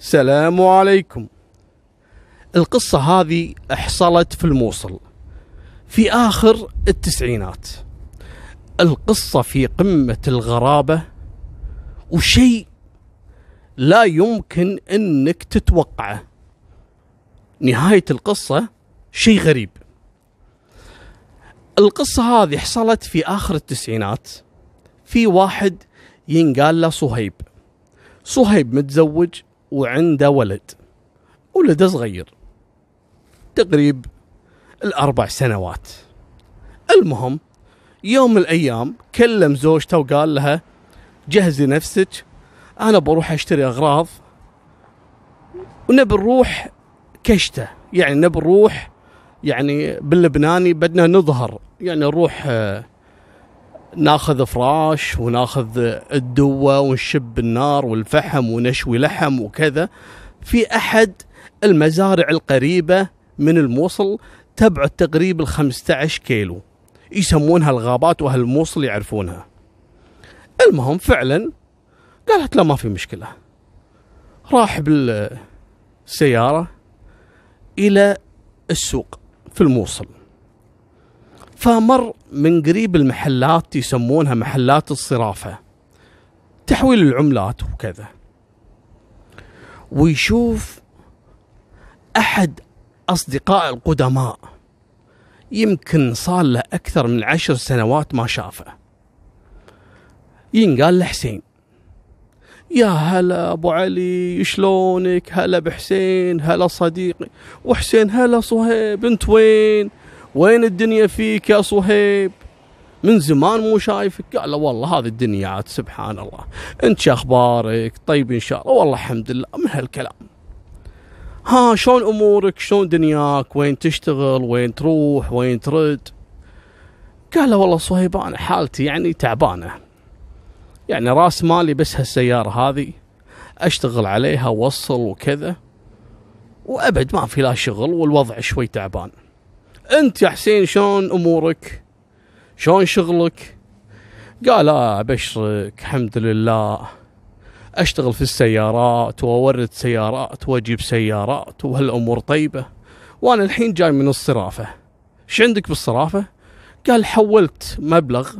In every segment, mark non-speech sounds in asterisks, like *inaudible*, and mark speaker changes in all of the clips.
Speaker 1: السلام عليكم. القصة هذه حصلت في الموصل في آخر التسعينات. القصة في قمة الغرابة وشيء لا يمكن إنك تتوقعه. نهاية القصة شيء غريب. القصة هذه حصلت في آخر التسعينات. في واحد ينقال له صهيب. صهيب متزوج وعنده ولد. ولده صغير. تقريب الأربع سنوات. المهم يوم من الأيام كلم زوجته وقال لها جهزي نفسك أنا بروح أشتري أغراض ونبي نروح كشته. يعني نبي نروح يعني باللبناني بدنا نظهر يعني نروح آه، ناخذ فراش وناخذ الدوة ونشب النار والفحم ونشوي لحم وكذا. في أحد المزارع القريبة من الموصل تبعد تقريبا 15 كيلو. يسمونها الغابات وأهل الموصل يعرفونها. المهم فعلا قالت لا ما في مشكلة. راح بالسيارة إلى السوق في الموصل. فمر من قريب المحلات يسمونها محلات الصرافة. تحويل العملات وكذا. ويشوف أحد أصدقاء القدماء. يمكن صار له أكثر من عشر سنوات ما شافه. ينقال له حسين. يا هلا أبو علي شلونك؟ هلا بحسين هلا صديقي. وحسين هلا صهيب أنت وين؟ وين الدنيا فيك يا صهيب؟ من زمان مو شايفك. قال له والله هذه الدنيا عاد سبحان الله. انت شو أخبارك؟ طيب إن شاء الله. والله الحمد لله. من هالكلام. ها شلون أمورك؟ شلون دنياك؟ وين تشتغل؟ وين تروح؟ وين ترد؟ قال له والله صهيب أنا حالتي يعني تعبانة. يعني راس مالي بس هالسيارة هذه. أشتغل عليها وصل وكذا. وأبد ما في لا شغل والوضع شوي تعبان. انت يا حسين شلون امورك؟ شلون شغلك؟ قال آه أبشرك الحمد لله. أشتغل في السيارات وأورد سيارات وأجيب سيارات وهالأمور طيبة. وأنا الحين جاي من الصرافة. إيش عندك بالصرافة؟ قال حولت مبلغ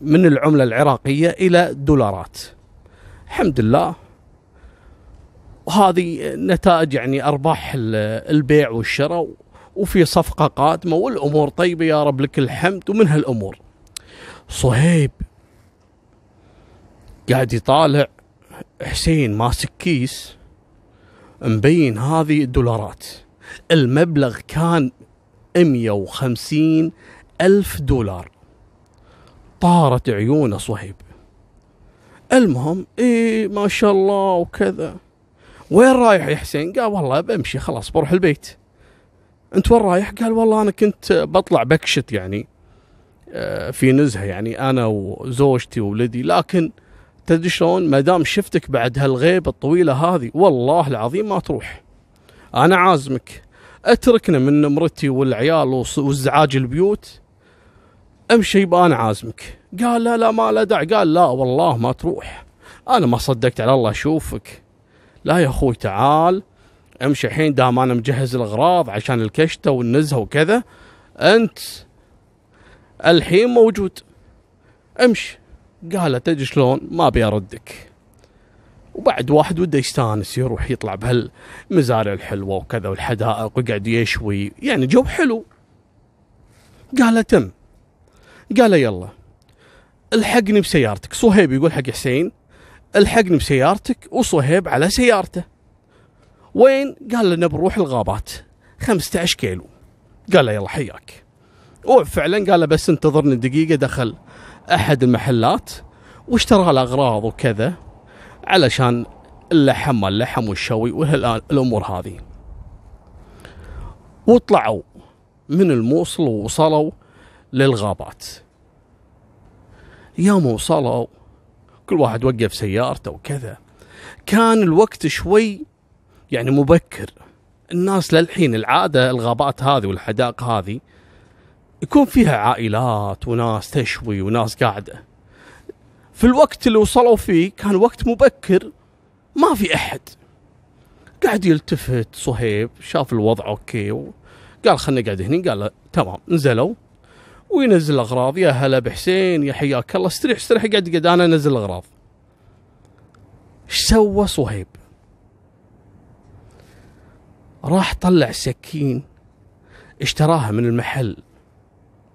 Speaker 1: من العملة العراقية إلى دولارات. الحمد لله. وهذه نتائج يعني أرباح البيع والشراء وفي صفقة قادمة والأمور طيبة يا رب لك الحمد ومن هالأمور. صهيب قاعد يطالع حسين ماسك كيس مبين هذه الدولارات. المبلغ كان 150 ألف دولار. طارت عيونه صهيب. المهم إيه ما شاء الله وكذا. وين رايح يا حسين؟ قال والله بمشي خلاص بروح البيت. انت وين رايح؟ قال والله أنا كنت بطلع بكشت يعني آه، في نزهة يعني أنا وزوجتي وولدي. لكن تدري شلون؟ ما دام شفتك بعد هالغيبة الطويلة هذه والله العظيم ما تروح. أنا عازمك. اتركنا من نمرتي والعيال وازعاج البيوت. امشي يبقى أنا عازمك. قال لا لا ما لا داعي. قال لا والله ما تروح. أنا ما صدقت على الله اشوفك. لا يا أخوي تعال. امشي الحين دام أنا مجهز الاغراض عشان الكشته والنزهه وكذا انت الحين موجود. امشي. قال تدري شلون؟ ما ابي اردك. وبعد واحد وده يستانس يروح يطلع بهالمزارع الحلوة وكذا والحدائق ويقعد يشوي. يعني جو حلو. قال تم. قال يلا. الحقني بسيارتك. صهيب يقول حق حسين الحقني بسيارتك وصهيب على سيارته. وين؟ قال لنا بنروح الغابات. 15 كيلو. قال له يلا حياك. وفعلا قال له بس انتظرني دقيقة دخل أحد المحلات واشترى الأغراض وكذا علشان اللحم اللحم والشوي والأمور هذه. وطلعوا من الموصل ووصلوا للغابات. يوم وصلوا كل واحد وقف سيارته وكذا. كان الوقت شوي يعني مبكر. الناس للحين العادة الغابات هذه والحدائق هذه يكون فيها عائلات وناس تشوي وناس قاعدة. في الوقت اللي وصلوا فيه كان وقت مبكر ما في أحد. قاعد يلتفت صهيب شاف الوضع أوكي قال خلنا قاعد هني قال تمام نزلوا. وينزل الأغراض يا هلا بحسين يا حياك الله استريح استريح قاعد قاعد أنا انزل الأغراض. إيش سوى صهيب؟ راح طلع سكين اشتراها من المحل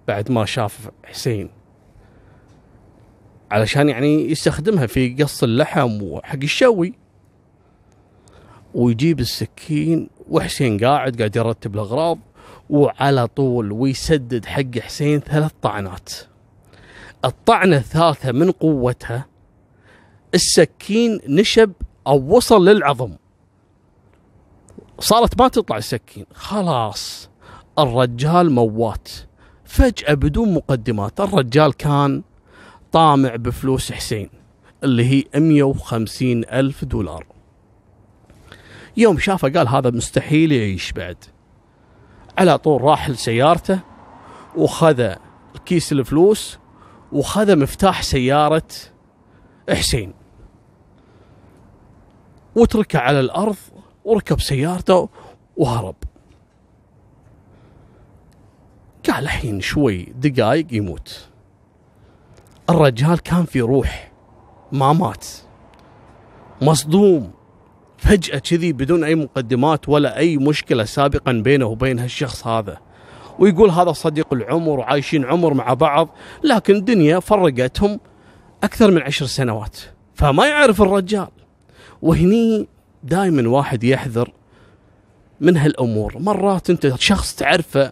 Speaker 1: بعد ما شاف حسين. علشان يعني يستخدمها في قص اللحم وحق الشوي. ويجيب السكين وحسين قاعد قاعد يرتب الأغراض وعلى طول ويسدد حق حسين ثلاث طعنات. الطعنة الثالثة من قوتها السكين نشب أو وصل للعظم. صارت ما تطلع السكين. خلاص. الرجال موات. فجأة بدون مقدمات. الرجال كان طامع بفلوس حسين اللي هي 150 ألف دولار. يوم شافه قال هذا مستحيل يعيش بعد. على طول راح لسيارته وخذ كيس الفلوس وخذ مفتاح سيارة حسين. وتركه على الأرض وركب سيارته وهرب. قال الحين شوي دقايق يموت. الرجال كان في روح ما مات. مصدوم. فجأة كذي بدون أي مقدمات ولا أي مشكلة سابقا بينه وبين هالشخص هذا. ويقول هذا صديق العمر وعايشين عمر مع بعض لكن الدنيا فرقتهم أكثر من عشر سنوات. فما يعرف الرجال. وهني دائما واحد يحذر من هالأمور. مرات أنت شخص تعرفه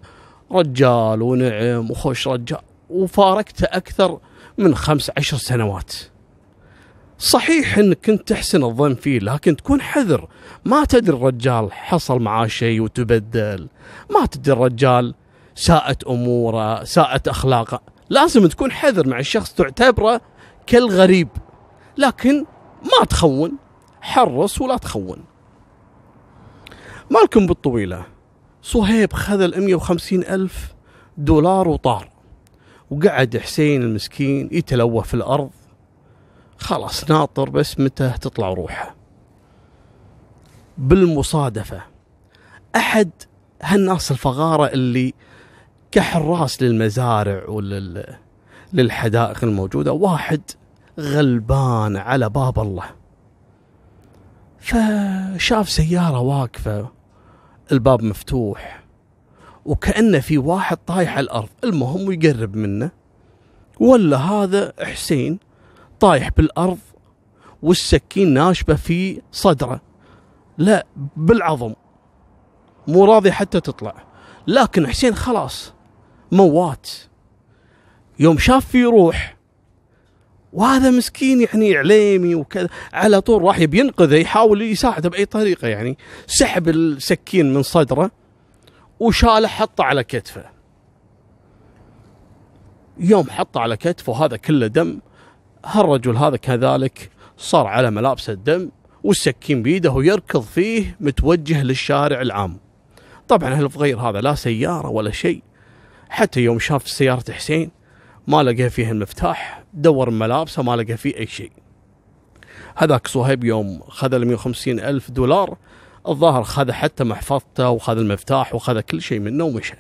Speaker 1: رجال ونعم وخوش رجال وفارقته أكثر من خمس عشر سنوات. صحيح انك كنت تحسن الظن فيه لكن تكون حذر. ما تدري الرجال حصل معاه شيء وتبدل. ما تدري الرجال ساءت أموره ساءت أخلاقه. لازم تكون حذر مع الشخص تعتبره كالغريب. لكن ما تخون. حرص ولا تخون. مالكم بالطويلة؟ صهيب خذ ال 150 ألف دولار وطار وقعد حسين المسكين يتلوى في الأرض. خلاص ناطر بس متى تطلع روحه. بالمصادفة أحد هالناس الفغارة اللي كحراس للمزارع ولل للحدائق الموجودة واحد غلبان على باب الله. فشاف سيارة واقفة الباب مفتوح وكأنه في واحد طايح على الأرض. المهم يقرب منه. ولا هذا حسين طايح بالأرض والسكين ناشبة في صدره. لا بالعظم. مو راضي حتى تطلع. لكن حسين خلاص موات. يوم شاف في روح وهذا مسكين يعني عليمي وكذا. على طول راح يبي ينقذه يحاول يساعده بأي طريقة يعني. سحب السكين من صدره وشاله حطه على كتفه. يوم حطه على كتفه هذا كله دم هالرجل هذا كذلك صار على ملابسه الدم والسكين بيده ويركض فيه متوجه للشارع العام. طبعا هالفغير هذا؟ لا سيارة ولا شيء. حتى يوم شاف سيارة حسين ما لقى فيها المفتاح. دور ملابسه ما لقى فيه أي شيء. هذاك صهيب يوم خذ ال 150 ألف دولار الظاهر خذ حتى محفظته وخذ المفتاح وخذ كل شيء منه ومشى.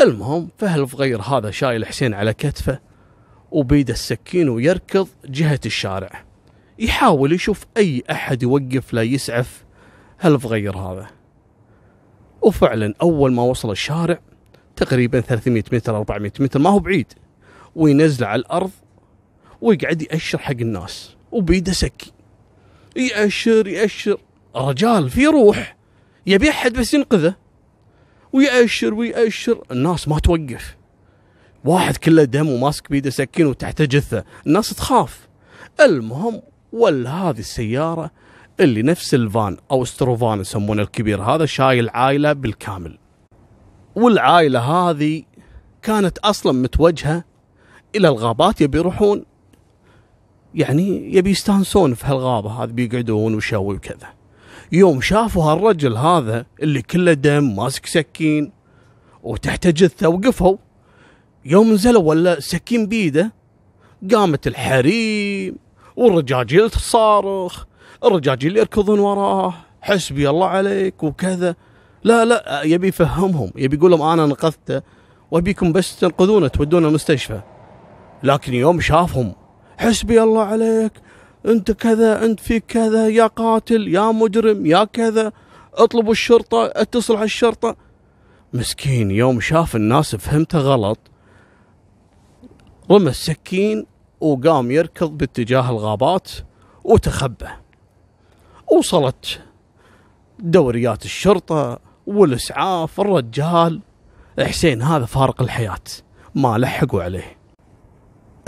Speaker 1: المهم فهالفغير هذا شايل حسين على كتفه وبيده السكين ويركض جهة الشارع. يحاول يشوف أي أحد يوقف له يسعف. هالفغير هذا؟ وفعلا أول ما وصل الشارع تقريبا 300 متر 400 متر ما هو بعيد. وينزل على الأرض ويقعد يأشر حق الناس وبيده سكين يأشر يأشر. رجال في روح. يبي أحد بس ينقذه. ويأشر ويأشر. الناس ما توقف. واحد كله دم وماسك بيده سكين وتحته جثة. الناس تخاف. المهم ولا هذه السيارة اللي نفس الفان أو ستروفان يسمونه الكبير. هذا شايل عائله بالكامل. والعائلة هذه كانت أصلا متوجهة إلى الغابات يبي يروحون. يعني يبي يستانسون في هالغابة هذه بيقعدون وشوي وكذا. يوم شافوا هالرجل هذا اللي كله دم ماسك سكين وتحته جثه وقفوا. يوم نزلوا ولا سكين بيده قامت الحريم والرجاجيل تصارخ الرجاجيل يركضون وراه حسبي الله عليك وكذا. لا لا يبي يفهمهم يبي يقول لهم أنا نقذته وابيكم بس تنقذونه تودونه المستشفى. لكن يوم شافهم حسبي الله عليك أنت كذا أنت فيك كذا يا قاتل يا مجرم يا كذا اطلبوا الشرطة اتصل على الشرطة. مسكين يوم شاف الناس فهمته غلط رمى السكين وقام يركض باتجاه الغابات وتخبى وصلت دوريات الشرطة والإسعاف الرجال حسين هذا فارق الحياة ما لحقوا عليه.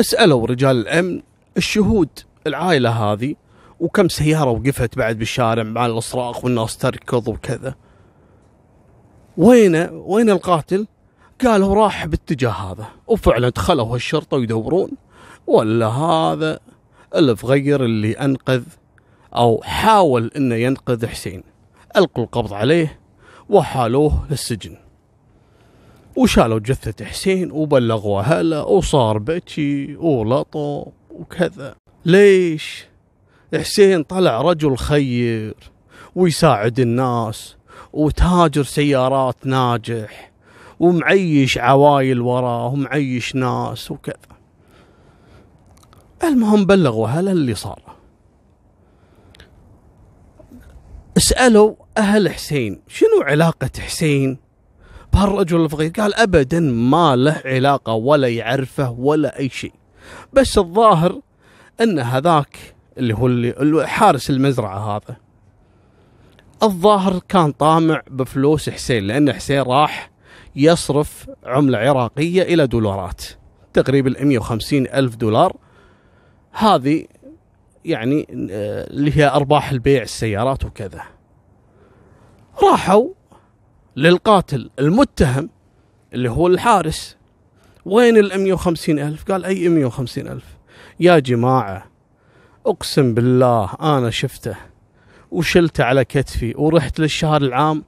Speaker 1: اسألوا رجال الأمن الشهود العائلة هذه وكم سيارة وقفت بعد بالشارع مع الصراخ والناس تركض وكذا. وين وين القاتل؟ قالوا راح باتجاه هذا. وفعلا دخلوا الشرطة يدورون ولا هذا الفغير اللي أنقذ أو حاول أنه ينقذ حسين. ألقوا القبض عليه وحالوه للسجن. وشالوا جثة حسين وبلغوا أهله وصار بكي ولطو وكذا. ليش؟ حسين طلع رجل خير ويساعد الناس وتاجر سيارات ناجح ومعيش عوايل وراه ومعيش ناس وكذا. المهم بلغوا أهله اللي صار. اسألوا أهل حسين شنو علاقة حسين؟ بهالرجل الفقير. قال أبدا ما له علاقة ولا يعرفه ولا أي شيء. بس الظاهر أن هذاك اللي هو اللي حارس المزرعة هذا. الظاهر كان طامع بفلوس حسين لأن حسين راح يصرف عملة عراقية إلى دولارات. تقريبا 150 ألف دولار. هذه يعني آه، اللي هي أرباح البيع السيارات وكذا. راحوا للقاتل المتهم اللي هو الحارس. وين ال 150 ألف؟ قال أي 150 ألف؟ يا جماعة أقسم بالله أنا شفته وشلته على كتفي ورحت للشهر العام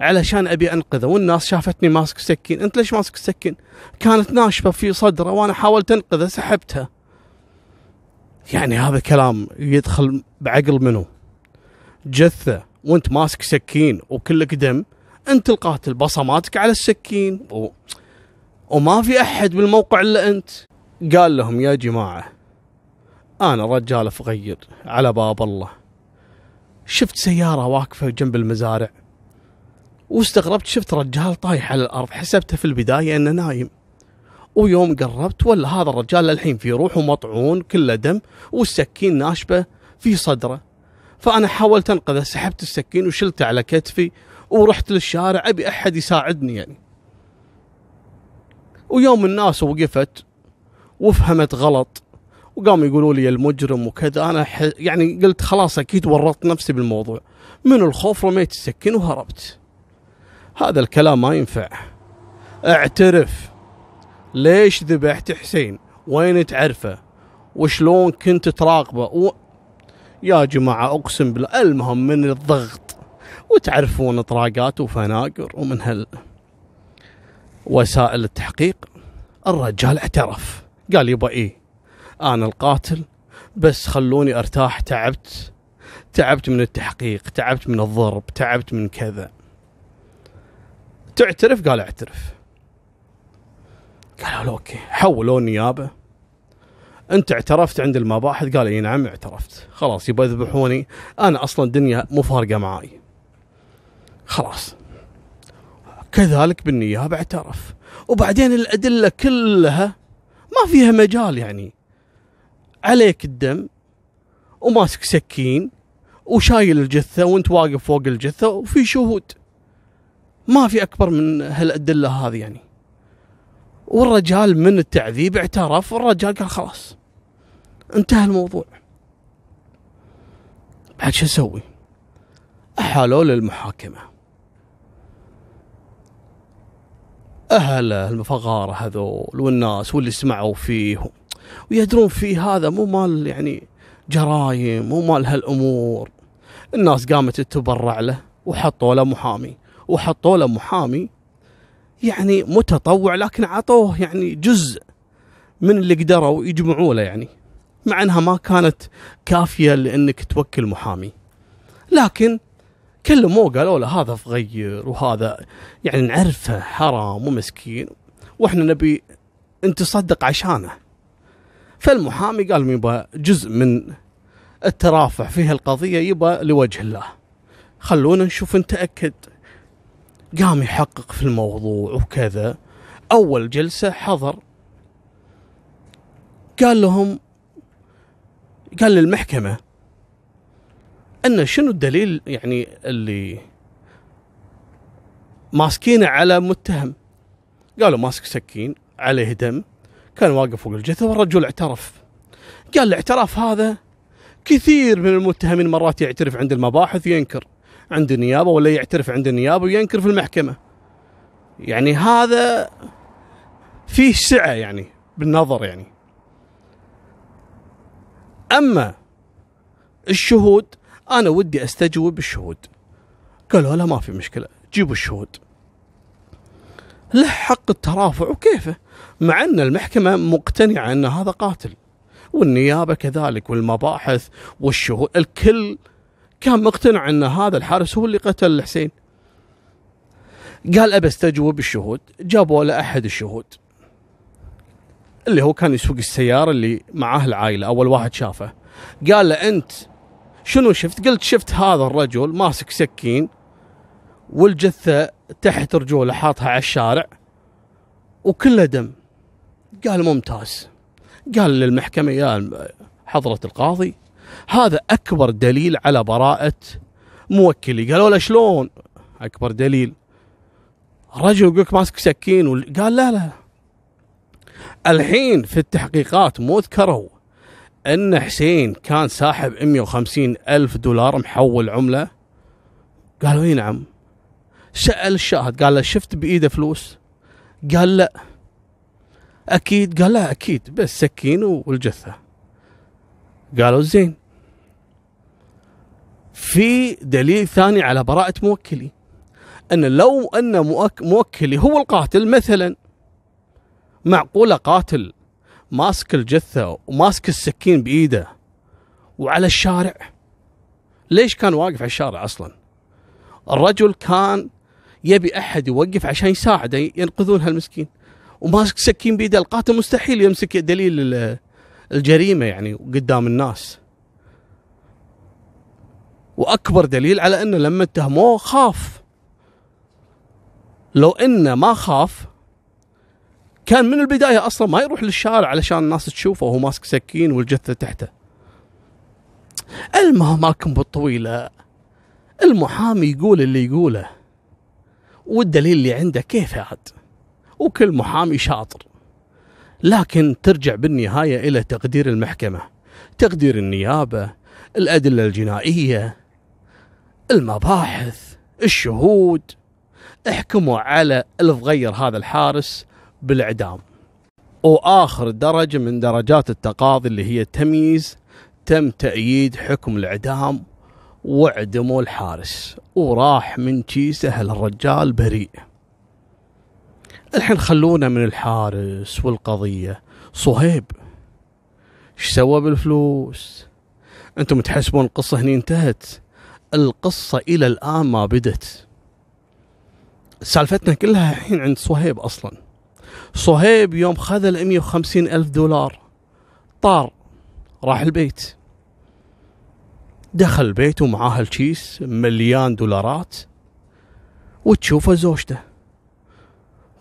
Speaker 1: علشان أبي أنقذه والناس شافتني ماسك سكين. أنت ليش ماسك السكين كانت ناشبة في صدره وأنا حاولت أنقذه سحبتها يعني هذا كلام يدخل بعقل منه جثة وأنت ماسك سكين وكلك دم أنت القاتل بصماتك على السكين. و... وما في أحد بالموقع إلا أنت. قال لهم يا جماعة أنا رجال فقير على باب الله. شفت سيارة واقفة جنب المزارع. واستغربت شفت رجال طايح على الأرض. حسبته في البداية أنه نايم. ويوم قربت ولا هالرجال الحين في روحه مطعون كله دم والسكين ناشبة في صدره. فأنا حاولت أنقذه سحبت السكين وشلته على كتفي ورحت للشارع أبي أحد يساعدني يعني. ويوم الناس وقفت وفهمت غلط وقاموا يقولوا لي المجرم وكذا. أنا يعني قلت خلاص أكيد ورطت نفسي بالموضوع. من الخوف رميت السكين وهربت. هذا الكلام ما ينفع. اعترف. ليش ذبحت حسين؟ وين تعرفه؟ وشلون كنت تراقبه؟ و... يا جماعة أقسم بالله المهم من الضغط. وتعرفون إطراقات وفناقر ومن هال وسائل التحقيق. الرجال اعترف. قال يبا إيه أنا القاتل بس خلوني أرتاح. تعبت تعبت من التحقيق تعبت من الضرب تعبت من كذا. تعترف؟ قال اعترف. قالوا له أوكي حولوا النيابه أنت اعترفت عند المباحث؟ قال إي نعم اعترفت. خلاص يبغى يذبحوني أنا أصلا الدنيا مو فارقة معاي. خلاص. كذلك بالنيابة اعترف. وبعدين الأدلة كلها ما فيها مجال يعني. عليك الدم وماسك سكين وشايل الجثة وانت واقف فوق الجثة وفي شهود. ما في أكبر من هالأدلة هذه يعني. والرجال من التعذيب اعترف والرجال قال خلاص انتهى الموضوع. بعد شو أسوي؟ احالوه للمحاكمة. أهل المفغاره هذول والناس واللي سمعوا فيه. ويدرون فيه هذا مو مال يعني جرايم مو مال هالأمور. الناس قامت تتبرع له وحطوا له محامي. وحطوا له محامي يعني متطوع لكن عطوه يعني جزء من اللي قدروا يجمعوا له يعني. مع أنها ما كانت كافية لأنك توكل محامي. لكن كلموه قالوا له هذا فغير وهذا يعني نعرفه حرام ومسكين وإحنا نبي انت تصدق عشانه. فالمحامي قال يبا جزء من الترافع فيه القضية يبا لوجه الله. خلونا نشوف نتأكد قام يحقق في الموضوع وكذا. أول جلسة حضر. قال لهم قال للمحكمة أن شنو الدليل يعني اللي ماسكينه على متهم؟ قالوا ماسك سكين عليه دم كان واقف فوق الجثة والرجل اعترف. قال الاعتراف هذا كثير من المتهمين مرات يعترف عند المباحث ينكر عند النيابة ولا يعترف عند النيابة وينكر في المحكمة. يعني هذا فيه سعة يعني بالنظر يعني. أما الشهود أنا ودي أستجوب الشهود قالوا لا ما في مشكلة جيبوا الشهود. له حق الترافع وكيفه؟ مع أن المحكمة مقتنعة أن هذا قاتل. والنيابة كذلك والمباحث والشهود الكل كان مقتنع أن هذا الحارس هو اللي قتل الحسين. قال أبى أستجوب الشهود جابوا له أحد الشهود. اللي هو كان يسوق السيارة اللي معاه العائلة أول واحد شافه. قال له أنت شنو شفت؟ قلت شفت هذا الرجل ماسك سكين والجثة تحت رجوله حاطها على الشارع وكله دم. قال ممتاز. قال للمحكمة يا حضرة القاضي هذا أكبر دليل على براءة موكلي. قالوا له شلون؟ أكبر دليل. رجل يقولك ماسك سكين قال لا لا. الحين في التحقيقات مو ذكروا إن حسين كان ساحب 150 ألف دولار محول عملة؟ قالوا أي نعم. سأل الشاهد قال له شفت بإيده فلوس؟ قال لا. أكيد؟ قال لا أكيد. بس سكين والجثة. قالوا زين. في دليل ثاني على براءة موكلي. أن لو أن موكلي هو القاتل مثلا معقولة قاتل ماسك الجثة وماسك السكين بإيده وعلى الشارع. ليش كان واقف على الشارع أصلا؟ الرجل كان يبي أحد يوقف عشان يساعده ينقذون هالمسكين. وماسك سكين بيده القاتل مستحيل يمسك دليل الجريمة يعني قدام الناس. وأكبر دليل على أنه لما اتهموه خاف. لو إنه ما خاف كان من البداية أصلا ما يروح للشارع علشان الناس تشوفه وهو ماسك سكين والجثة تحته. المهم مالكم بالطويلة المحامي يقول اللي يقوله والدليل اللي عنده كيف عاد؟ وكل محامي شاطر. لكن ترجع بالنهاية إلى تقدير المحكمة تقدير النيابة الأدلة الجنائية المباحث الشهود. احكموا على الفغير هذا الحارس بالإعدام. وآخر درجة من درجات التقاضي اللي هي التمييز تم تأييد حكم الإعدام واعدموا الحارس وراح من كيسه الرجال بريء. الحين خلونا من الحارس والقضية. صهيب إيش سوى بالفلوس؟ أنتم تحسبون القصة هني انتهت؟ القصة إلى الآن ما بدت. سالفتنا كلها الحين عند صهيب أصلا. صهيب يوم خذ ال 150 ألف دولار. طار راح البيت. دخل البيت ومعاه الكيس مليان دولارات وتشوفه زوجته.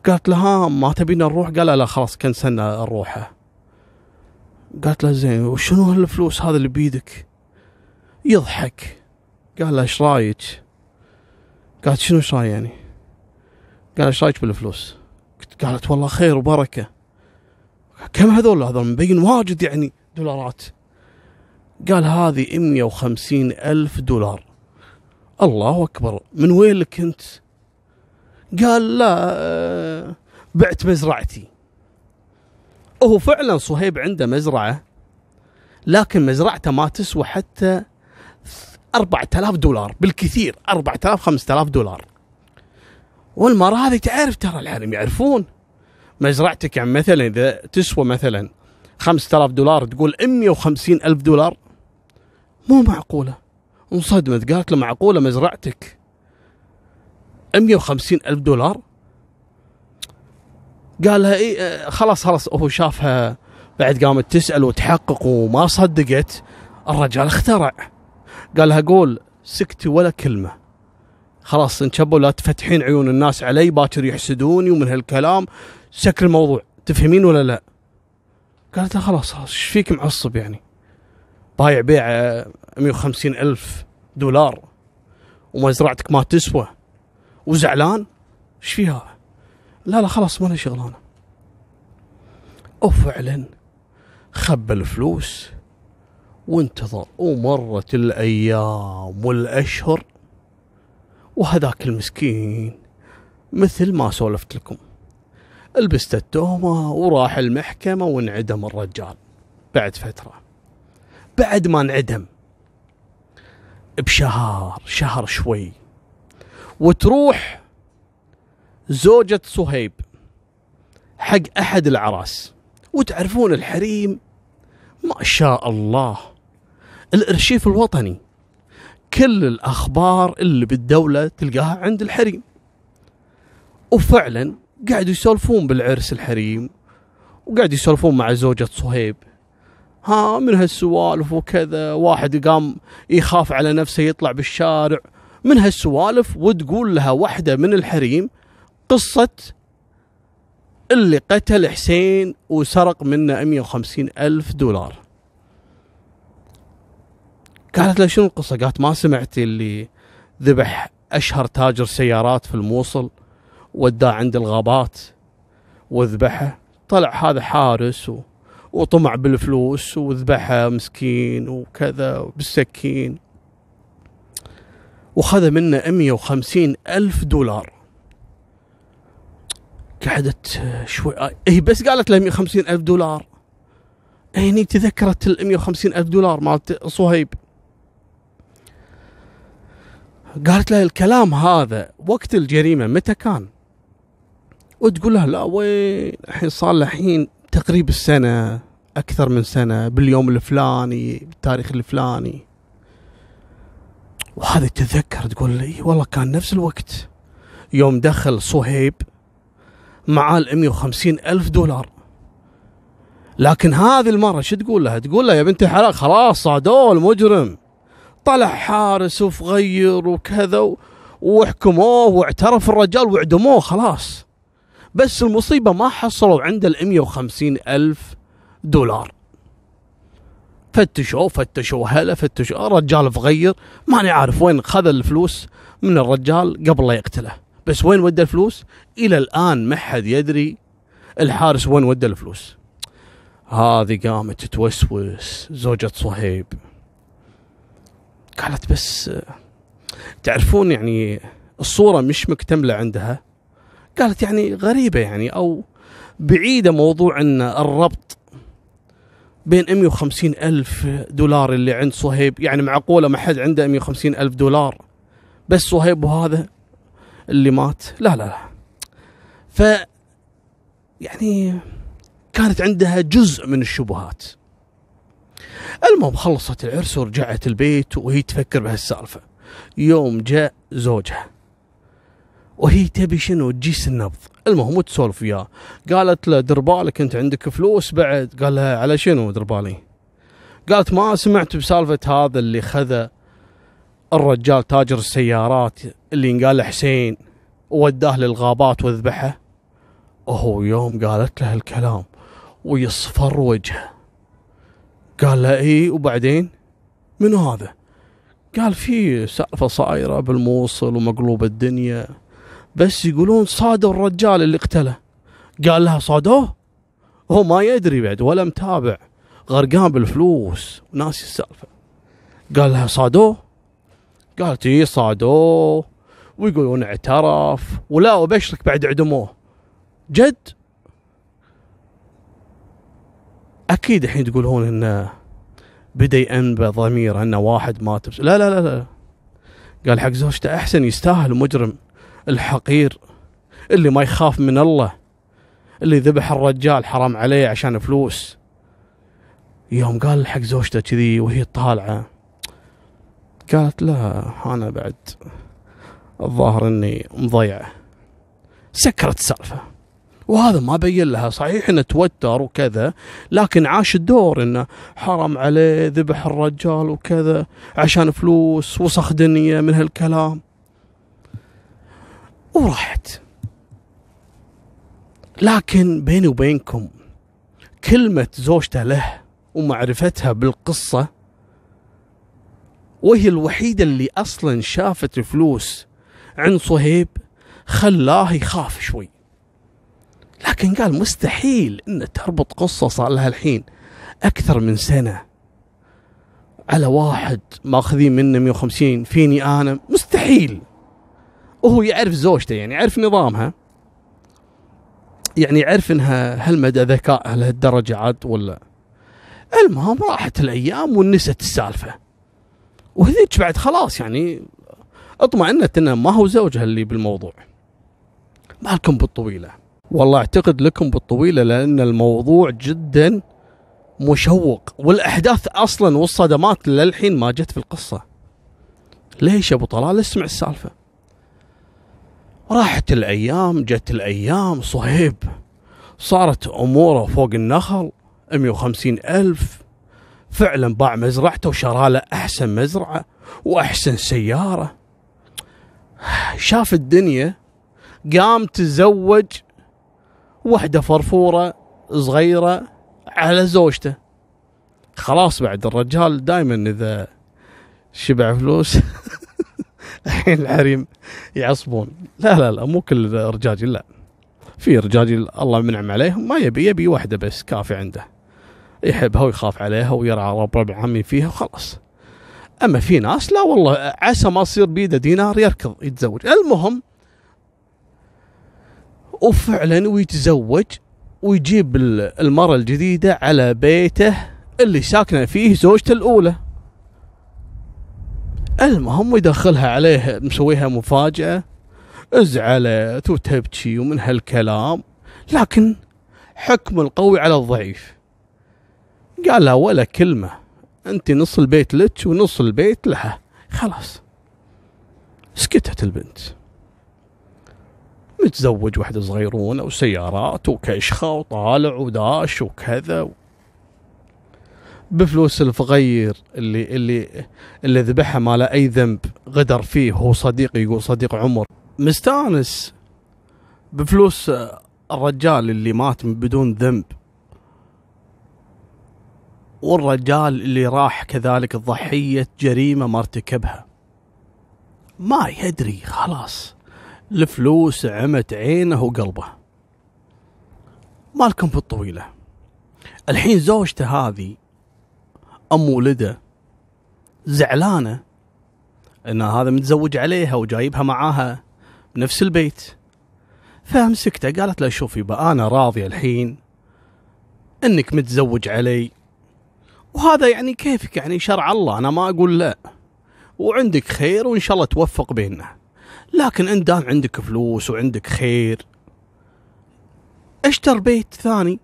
Speaker 1: قالت له ها ما تبينا نروح قال لا خلاص كنسلنا نروحه قالت له زين وشنو هالفلوس هذا اللي بيدك؟ يضحك. قال له إيش رايك؟ قالت شنو إيش يعني؟ قال إيش رايك بالفلوس؟ قالت والله خير وبركة. كم هذول؟ هذول مبين واجد يعني دولارات. قال هذه 150 ألف دولار. الله أكبر. من وين لك أنت؟ قال لا بعت مزرعتي. هو فعلا صهيب عنده مزرعة لكن مزرعته ما تسوى حتى 4000 دولار. بالكثير 4000 5000 دولار. والمرأة هذه تعرف ترى العالم يعرفون. مزرعتك يعني مثلا إذا تسوى مثلا 5000 دولار تقول 150 ألف دولار؟ مو معقولة. انصدمت قالت له معقولة مزرعتك 150 ألف دولار؟ قال لها آه، خلاص خلاص هو شافها بعد قامت تسأل وتحقق وما صدقت الرجال اخترع. قال لها قول سكتي ولا كلمة. خلاص انشبوا لا تفتحين عيون الناس علي باكر يحسدوني ومن هالكلام. سكر الموضوع تفهمين ولا لا؟ قالت له خلاص خلاص إيش فيك معصب يعني؟ بايع بيع 150 ألف دولار. ومزرعتك ما تسوى. وزعلان؟ إيش فيها؟ لا لا خلاص ما شغلانه وفعلا خبى الفلوس. وانتظر. ومرت الأيام والأشهر. وهذاك المسكين مثل ما سولفت لكم. لبست التهمة وراح المحكمة وانعدم الرجال. بعد فترة. بعد ما انعدم. بشهر شهر شوي. وتروح زوجة صهيب حق أحد العراس. وتعرفون الحريم؟ ما شاء الله. الأرشيف الوطني. كل الأخبار اللي بالدولة تلقاها عند الحريم. وفعلا قاعدوا يسولفون بالعرس الحريم وقاعد يسولفون مع زوجة صهيب. ها من هالسوالف وكذا واحد قام يخاف على نفسه يطلع بالشارع. من هالسوالف وتقول لها واحدة من الحريم قصة اللي قتل حسين وسرق منه 150 ألف دولار. قالت له شنو القصة؟ قالت ما سمعتي اللي ذبح أشهر تاجر سيارات في الموصل وداه عند الغابات وذبحه. طلع هذا حارس و... وطمع بالفلوس وذبحه مسكين وكذا بالسكين. وخذ منه 150 ألف دولار. قعدت شوي هي بس قالت له 150 ألف دولار. هني تذكرت ال 150 ألف دولار مالت صهيب. قالت له الكلام هذا وقت الجريمة متى كان؟ وتقول له لا وين؟ الحين صار الحين تقريب السنة أكثر من سنة باليوم الفلاني بالتاريخ الفلاني. وهذه تتذكر تقول لي والله كان نفس الوقت. يوم دخل صهيب معاه ال 150 ألف دولار. لكن هذه المرة شو تقول لها تقول لها يا بنت الحلال خلاص صادوه المجرم طلع حارس وفغير وكذا وحكموه واعترف الرجال واعدموه خلاص. بس المصيبة ما حصلوا عنده ال 150 ألف دولار. فتشوا فتشوا هلا فتشوا الرجال فغير ماني عارف وين خذ الفلوس من الرجال قبل لا يقتله. بس وين ودى الفلوس؟ إلى الآن ما حد يدري الحارس وين ودى الفلوس. هذه قامت توسوس زوجة صهيب. قالت بس تعرفون يعني الصورة مش مكتملة عندها؟ قالت يعني غريبة يعني أو بعيدة موضوع أن الربط بين 150 ألف دولار اللي عند صهيب يعني معقولة ما حد عنده 150 ألف دولار بس صهيب وهذا اللي مات؟ لا لا لا. ف يعني كانت عندها جزء من الشبهات. المهم خلصت العرس ورجعت البيت وهي تفكر بهالسالفة. يوم جاء زوجها. وهي تبي شنو؟ تجيس النبض. المهم وتسولف وياه. قالت له دير بالك انت عندك فلوس بعد. قال لها على شنو دير بالي قالت ما سمعت بسالفة هذا اللي خذ الرجال تاجر السيارات اللي ينقال له حسين ووداه للغابات وذبحه. وهو يوم قالت له الكلام ويصفر وجهه. قال له اي وبعدين؟ منو هذا؟ قال في سالفة صايرة بالموصل ومقلوب الدنيا بس يقولون صادوا الرجال اللي قتله قال لها صادوه؟ هو ما يدري بعد ولا متابع غرقان بالفلوس وناسي السالفة. قال لها صادوه؟ قالت اي صادوه. ويقولون اعترف ولا وبشرك بعد عدموه. جد؟ أكيد الحين تقولون انه بدأ ينبى ضميره انه واحد مات بس لا لا لا لا. قال حق زوجته أحسن يستاهل المجرم الحقير اللي ما يخاف من الله اللي ذبح الرجال حرام عليه عشان فلوس. يوم قال حق زوجته كذي وهي طالعة قالت لا أنا بعد الظاهر إني مضيعه سكرت السالفه وهذا ما بين لها. صحيح إنه توتر وكذا لكن عاش الدور إنه حرم عليه ذبح الرجال وكذا عشان فلوس وسخ دنيا من هالكلام. وراحت لكن بيني وبينكم كلمة زوجته له ومعرفتها بالقصة وهي الوحيدة اللي أصلا شافت فلوس عند صهيب خلاه يخاف شوي. لكن قال مستحيل إن تربط قصة صار لها الحين أكثر من سنة. على واحد ماخذين منه 150 فيني أنا؟ مستحيل. وهو يعرف زوجته يعني يعرف نظامها. يعني يعرف إنها هل مدى ذكائها لهالدرجة عاد ولا؟ المهم راحت الأيام ونست السالفة. وهذيك بعد خلاص يعني اطمئنت إنه ما هو زوجها اللي بالموضوع. مالكم بالطويلة. والله أعتقد لكم بالطويلة لأن الموضوع جدا مشوق والأحداث أصلا والصدمات للحين ما جت في القصة. ليش أبو طلال؟ اسمع السالفة. راحت الأيام جت الأيام صهيب. صارت أموره فوق النخل 150 ألف. فعلا باع مزرعته وشرى له أحسن مزرعة وأحسن سيارة. شاف الدنيا قام تزوج وحدة فرفورة صغيرة على زوجته. خلاص بعد الرجال دائما إذا شبع فلوس *laughs* الحين الحريم يعصبون. لا لا لا مو كل الرجاجيل لا في رجاجيل الله منعم عليهم ما يبي يبي واحدة بس كافي عنده. يحبها ويخاف عليها ويرعى رب ربع عمي فيها وخلاص. أما في ناس لا والله عسى ما يصير بيده دينار يركض يتزوج. المهم وفعلا ويتزوج ويجيب المرة الجديدة على بيته اللي ساكنة فيه زوجته الأولى. المهم يدخلها عليه مسويها مفاجأة ازعلت وتبكي ومن هالكلام. لكن حكم القوي على الضعيف. قال لها ولا كلمة أنت نص البيت لك ونص البيت لها. خلاص سكتت البنت. متزوج واحدة صغيرونة وسيارات وكشخة وطالع وداش وكذا بفلوس الفغير اللي اللي اللي ذبحها ما له أي ذنب غدر فيه هو صديق يقول صديق عمر. مستانس بفلوس الرجال اللي مات بدون ذنب. والرجال اللي راح كذلك ضحية جريمة ما ارتكبها. ما يدري خلاص. الفلوس عمت عينه وقلبه. مالكم في الطويلة الحين زوجته هذه أم ولده زعلانة إن هذا متزوج عليها وجايبها معاها بنفس البيت. فمسكته قالت له شوفي بقى أنا راضيه الحين إنك متزوج علي. وهذا يعني كيفك؟ يعني شرع الله أنا ما أقول لا. وعندك خير وإن شاء الله توفق بيننا. لكن أنت دام عندك فلوس وعندك خير. اشتر بيت ثاني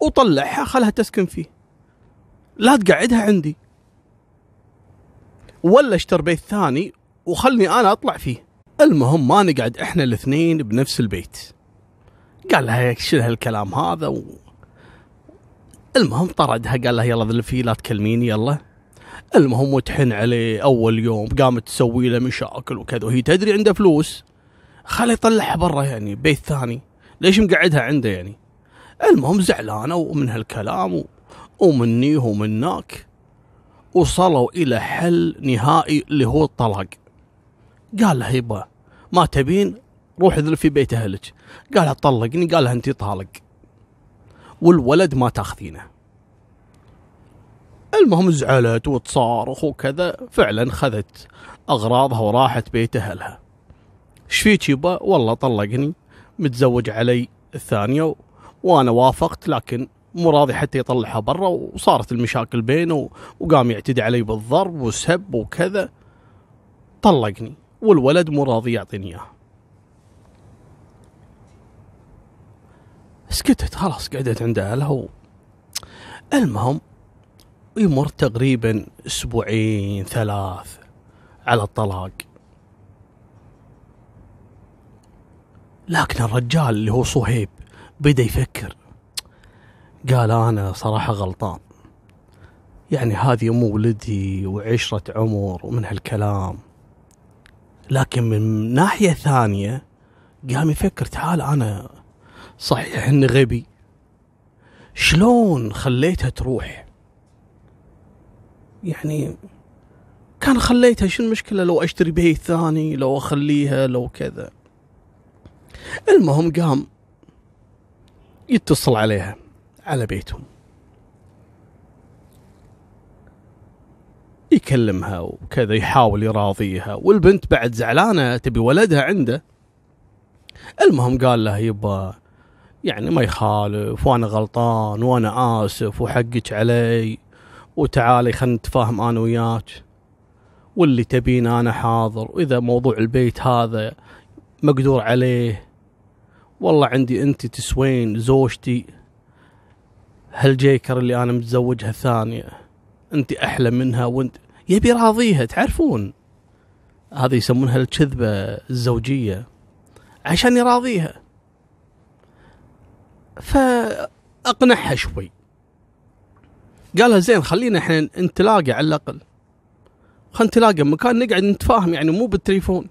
Speaker 1: وطلعها خلها تسكن فيه. لا تقعدها عندي. ولا اشتر بيت ثاني وخلني أنا أطلع فيه. المهم ما نقعد إحنا الاثنين بنفس البيت. قال لها شنو هالكلام هذا؟ و... المهم طردها قال لها يلا ذلفي لا تكلميني يلا. المهم وتحن عليه أول يوم قامت تسوي له مشاكل وكذا وهي تدري عنده فلوس. خلي يطلعها برا يعني بيت ثاني. ليش مقعدها عنده يعني؟ المهم زعلانة ومن هالكلام. ومني ومناك وصلوا إلى حل نهائي اللي هو الطلاق. قال لها يبا ما تبين؟ روح اذل في بيت أهلك. قالها طلقني قالها أنت طالق. والولد ما تأخذينه. المهم زعلت وتصارخ وكذا فعلا خذت أغراضها وراحت بيت أهلها. إيش فيك يبا؟ والله طلقني متزوج علي الثانية وأنا وافقت لكن مو راضي حتى يطلعها برا وصارت المشاكل بينه وقام يعتدي علي بالضرب وسب وكذا. طلقني والولد مو راضي يعطيني إياه. سكتت خلاص قعدت عند أهلها. المهم ويمر تقريبا أسبوعين ثلاث على الطلاق. لكن الرجال اللي هو صهيب بدأ يفكر. قال أنا صراحة غلطان. يعني هذه ام ولدي وعشرة عمر ومن هالكلام. لكن من ناحية ثانية قام يفكر تعال أنا صحيح إني غبي. شلون خليتها تروح؟ يعني كان خليتها شو المشكلة لو أشتري بيت ثاني لو أخليها لو كذا. المهم قام يتصل عليها على بيتهم يكلمها وكذا يحاول يراضيها والبنت بعد زعلانة تبي ولدها عنده. المهم قال له يبا يعني ما يخالف وأنا غلطان وأنا آسف وحقك علي. وتعالي خلينا نتفاهم أنا وياك. واللي تبين أنا حاضر. وإذا موضوع البيت هذا مقدور عليه والله عندي أنت تسوين زوجتي. هالجيكر اللي أنا متزوجها ثانية أنت أحلى منها وأنت يبي راضيها تعرفون؟ هذه يسمونها الكذبة الزوجية عشان يراضيها. فأقنعها شوي. قالها زين خلينا إحنا نتلاقى على الأقل. خلينا نتلاقى مكان نقعد نتفاهم يعني مو بالتليفون.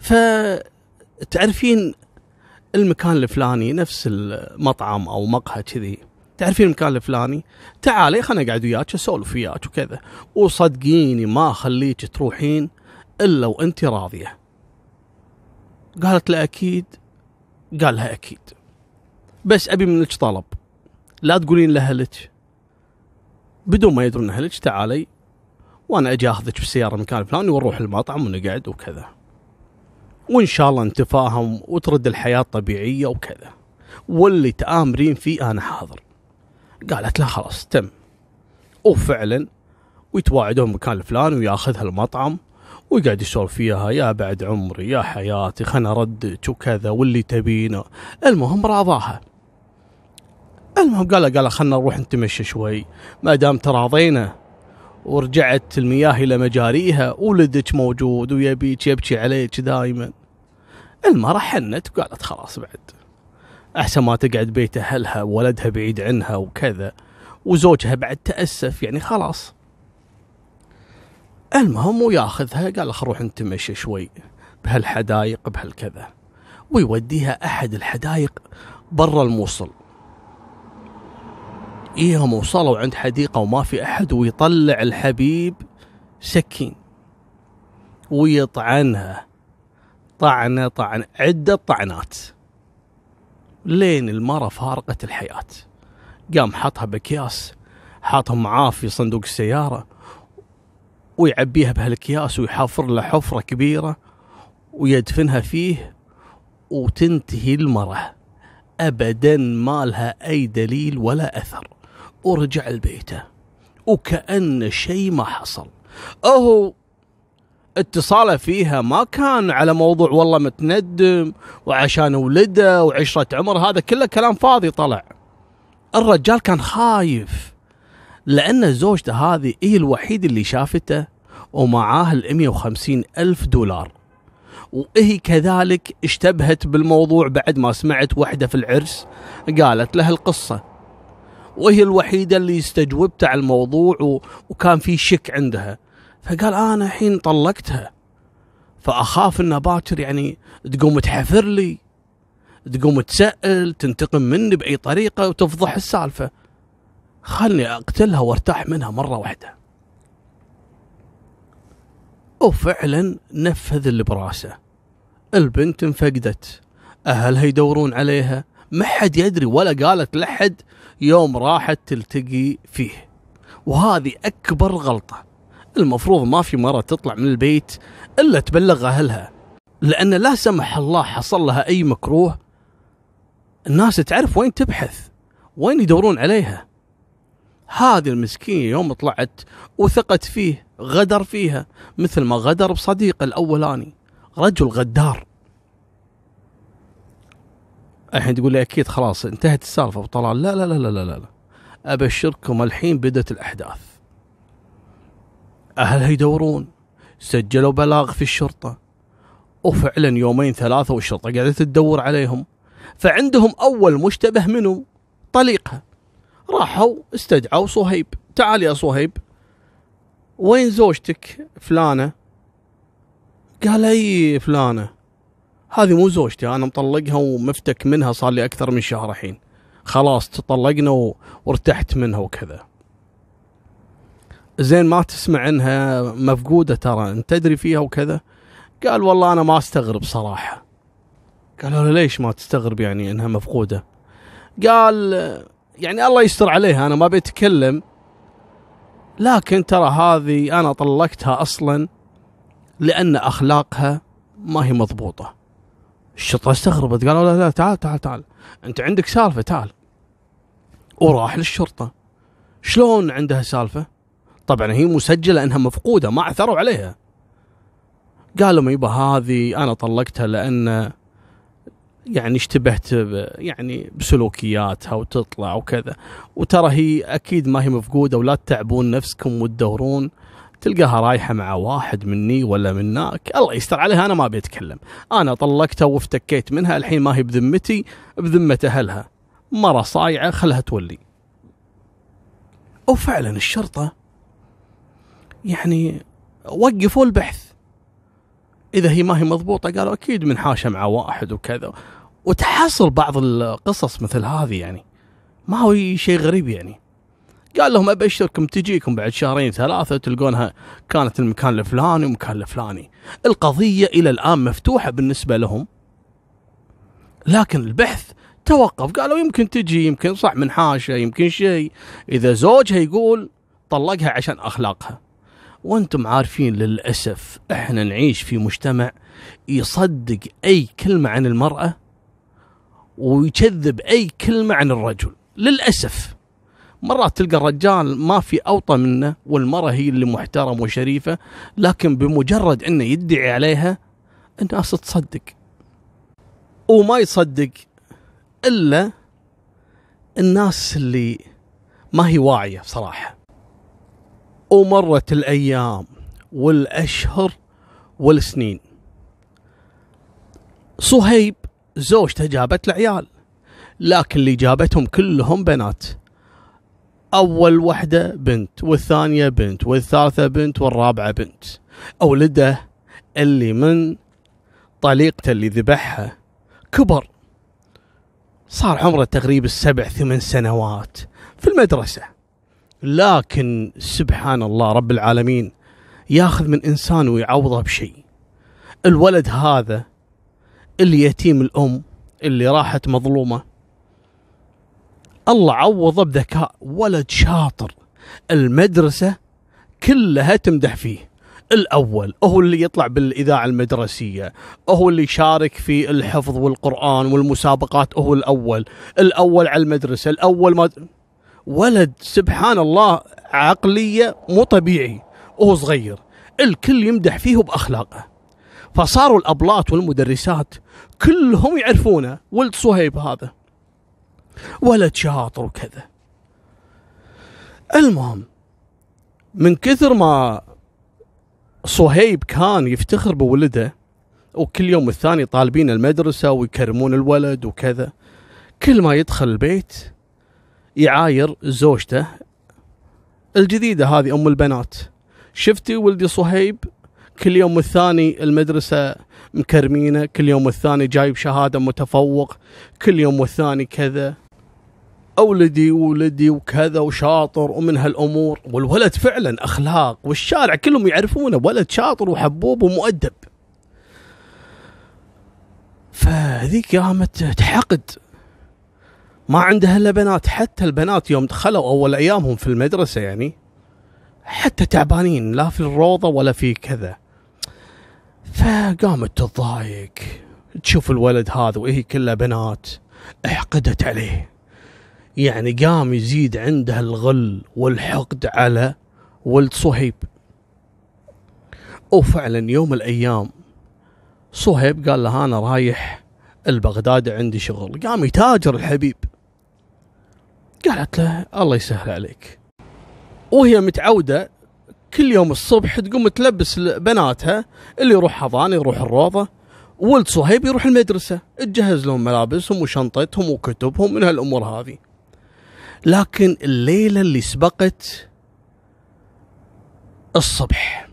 Speaker 1: فتعرفين المكان الفلاني نفس المطعم أو مقهى كذي. تعرفين المكان الفلاني؟ تعالي خلنا اقعد وياك أسولف وياك وكذا. وصدقيني ما أخليك تروحين إلا وأنت راضية. قالت له أكيد. قال لها أكيد. بس أبي منك طلب. لا تقولين لأهلك. بدون ما يدرون اهلك تعالي وأنا أجي أخذك بالسياره المكان الفلاني ونروح المطعم ونقعد وكذا. وإن شاء الله نتفاهم وترد الحياة طبيعية وكذا. واللي تآمرين فيه أنا حاضر. قالت لا خلاص تم. وفعلا ويتواعدون مكان الفلاني وياخذها المطعم ويقعد يسولف فيها يا بعد عمري يا حياتي خلنا اردك وكذا واللي تبينه. المهم راضاها المهم قال قال خلنا نروح نتمشى شوي. ما دام تراضينا ورجعت المياه إلى مجاريها ولدك موجود ويبيك يبكي عليك دائما المرة حنت وقالت خلاص بعد. أحسن ما تقعد بيت أهلها وولدها بعيد عنها وكذا وزوجها بعد تأسف يعني خلاص. المهم وياخذها قال خل نروح نتمشى شوي بهالحدايق بهالكذا. ويوديها أحد الحدايق برا الموصل. يوم وصلوا عند حديقة وما في أحد ويطلع الحبيب سكين ويطعنها. طعنة طعن عدة طعنات. لين المرة فارقت الحياة. قام حطها بأكياس حاطها معاه في صندوق السيارة ويعبيها بهالأكياس ويحفر له حفرة كبيرة ويدفنها فيه وتنتهي المرة أبدا ما لها أي دليل ولا أثر. ورجع لبيته وكأن شيء ما حصل. أهو اتصاله فيها ما كان على موضوع والله متندم وعشان ولده وعشرة عمر هذا كله كلام فاضي طلع. الرجال كان خايف لأن زوجته هذه هي الوحيد اللي شافته ومعاه ال 150 ألف دولار. وهي كذلك اشتبهت بالموضوع بعد ما سمعت وحدة في العرس قالت لها القصة. وهي الوحيدة اللي استجوبت على الموضوع وكان في شك عندها. فقال أنا الحين طلقتها. فأخاف إنها باكر يعني تقوم تحفر لي تقوم تسأل تنتقم مني بأي طريقة وتفضح السالفة. خلني أقتلها وأرتاح منها مرة واحدة. وفعلا نفذ اللي براسه. البنت انفقدت. أهلها يدورون عليها. ما حد يدري ولا قالت لحد يوم راحت تلتقي فيه. وهذه أكبر غلطة. المفروض ما في مرة تطلع من البيت إلا تبلغ أهلها. لأن لا سمح الله حصل لها أي مكروه. الناس تعرف وين تبحث وين يدورون عليها. هذه المسكينة يوم طلعت وثقت فيه غدر فيها مثل ما غدر بصديقه الأولاني رجل غدار. الحين تقول لي أكيد خلاص انتهت السالفة. وطلال لا لا لا لا لا لا أبشركم الحين بدت الأحداث. اهلها يدورون سجلوا بلاغ في الشرطة. وفعلا يومين ثلاثة والشرطة قاعدة تدور عليهم. فعندهم أول مشتبه منه طليقها راحوا استدعوا صهيب. تعال يا صهيب. وين زوجتك فلانة؟ قال أي فلانة. هذه مو زوجتي أنا مطلقها ومفتك منها صار لي أكثر من شهر الحين. خلاص تطلقنا وارتحت منها وكذا. زين ما تسمع انها مفقودة ترى أنت تدري فيها وكذا؟ قال والله أنا ما أستغرب صراحة. قالوا له ليش ما تستغرب يعني إنها مفقودة؟ قال يعني الله يستر عليها أنا ما بيتكلم لكن ترى هذه أنا طلقتها أصلا لأن أخلاقها ما هي مضبوطة. الشرطه استغربت قالوا لا لا تعال تعال تعال. أنت عندك سالفة تعال. وراح للشرطة. شلون عندها سالفة؟ طبعا هي مسجلة إنها مفقودة ما عثروا عليها. قالوا يبا هذه أنا طلقتها لأن يعني اشتبهت يعني بسلوكياتها وتطلع وكذا. وترى هي أكيد ما هي مفقودة ولا تتعبون نفسكم وتدورون. تلقاها رايحة مع واحد مني ولا مناك. الله يستر عليها أنا ما بيتكلم أنا طلقتها وافتكيت منها الحين ما هي بذمتي بذمة أهلها. مرة صايعة خلها تولي. وفعلا الشرطة يعني وقفوا البحث. إذا هي ما هي مضبوطة قالوا أكيد من حاشه مع واحد وكذا. وتحصل بعض القصص مثل هذه يعني. ما هو شيء غريب يعني. قال لهم ابشركم تجيكم بعد شهرين ثلاثة تلقونها كانت المكان الفلاني ومكان الفلاني القضية إلى الآن مفتوحة بالنسبة لهم. لكن البحث توقف. قالوا يمكن تجي يمكن صح من حاشه يمكن شيء. إذا زوجها يقول طلقها عشان أخلاقها. وأنتم عارفين للأسف إحنا نعيش في مجتمع يصدق أي كلمة عن المرأة ويكذب أي كلمة عن الرجل. للأسف. مرات تلقى الرجال ما في أوطى منه والمرأة هي اللي محترمة وشريفة لكن بمجرد إنه يدعي عليها الناس تصدق. وما يصدق إلا الناس اللي ما هي واعية صراحة ومرت الأيام والأشهر والسنين. صهيب زوجته جابت له عيال لكن اللي جابتهم كلهم بنات. أول وحدة بنت والثانية بنت والثالثة بنت والرابعة بنت. أولده اللي من طليقته اللي ذبحها كبر. صار عمره تقريبا سبع ثمان سنوات في المدرسة. لكن سبحان الله رب العالمين ياخذ من إنسان ويعوضه بشيء. الولد هذا اللي يتيم الأم اللي راحت مظلومة الله عوضه بذكاء ولد شاطر. المدرسة كلها تمدح فيه. الأول هو اللي يطلع بالإذاعة المدرسية هو اللي يشارك في الحفظ والقرآن والمسابقات هو الأول. الأول على المدرسة الأول ما ولد سبحان الله عقلية مو طبيعي وهو صغير. الكل يمدح فيه بأخلاقه. فصاروا الأبلات والمدرسات كلهم يعرفونه ولد صهيب هذا. ولد شاطر وكذا. المهم من كثر ما صهيب كان يفتخر بولده وكل يوم الثاني طالبين المدرسة ويكرمون الولد وكذا كل ما يدخل البيت يعاير زوجته الجديدة هذه أم البنات. شفتي ولدي صهيب؟ كل يوم الثاني المدرسة مكرمينه كل يوم الثاني جايب شهادة متفوق كل يوم الثاني كذا. أولدي ولدي وكذا وشاطر ومن هالأمور. والولد فعلا أخلاق والشارع كلهم يعرفونه ولد شاطر وحبوب ومؤدب. فذيك قامت تحقد. ما عندها إلا بنات. حتى البنات يوم دخلوا أول أيامهم في المدرسة يعني حتى تعبانين لا في الروضة ولا في كذا. فقامت تتضايق تشوف الولد هذا وهي كلها بنات احقدت عليه. يعني قام يزيد عنده الغل والحقد على ولد صهيب. وفعلا يوم الأيام صهيب قال له أنا رايح البغداد عندي شغل. قام يتاجر الحبيب. قالت له الله يسهل عليك. وهي متعودة كل يوم الصبح تقوم تلبس بناتها اللي يروح حضانة يروح الروضة. ولد صهيب يروح المدرسة. تجهز لهم ملابسهم وشنطتهم وكتبهم من هالأمور هذه. لكن الليلة اللي سبقت الصبح.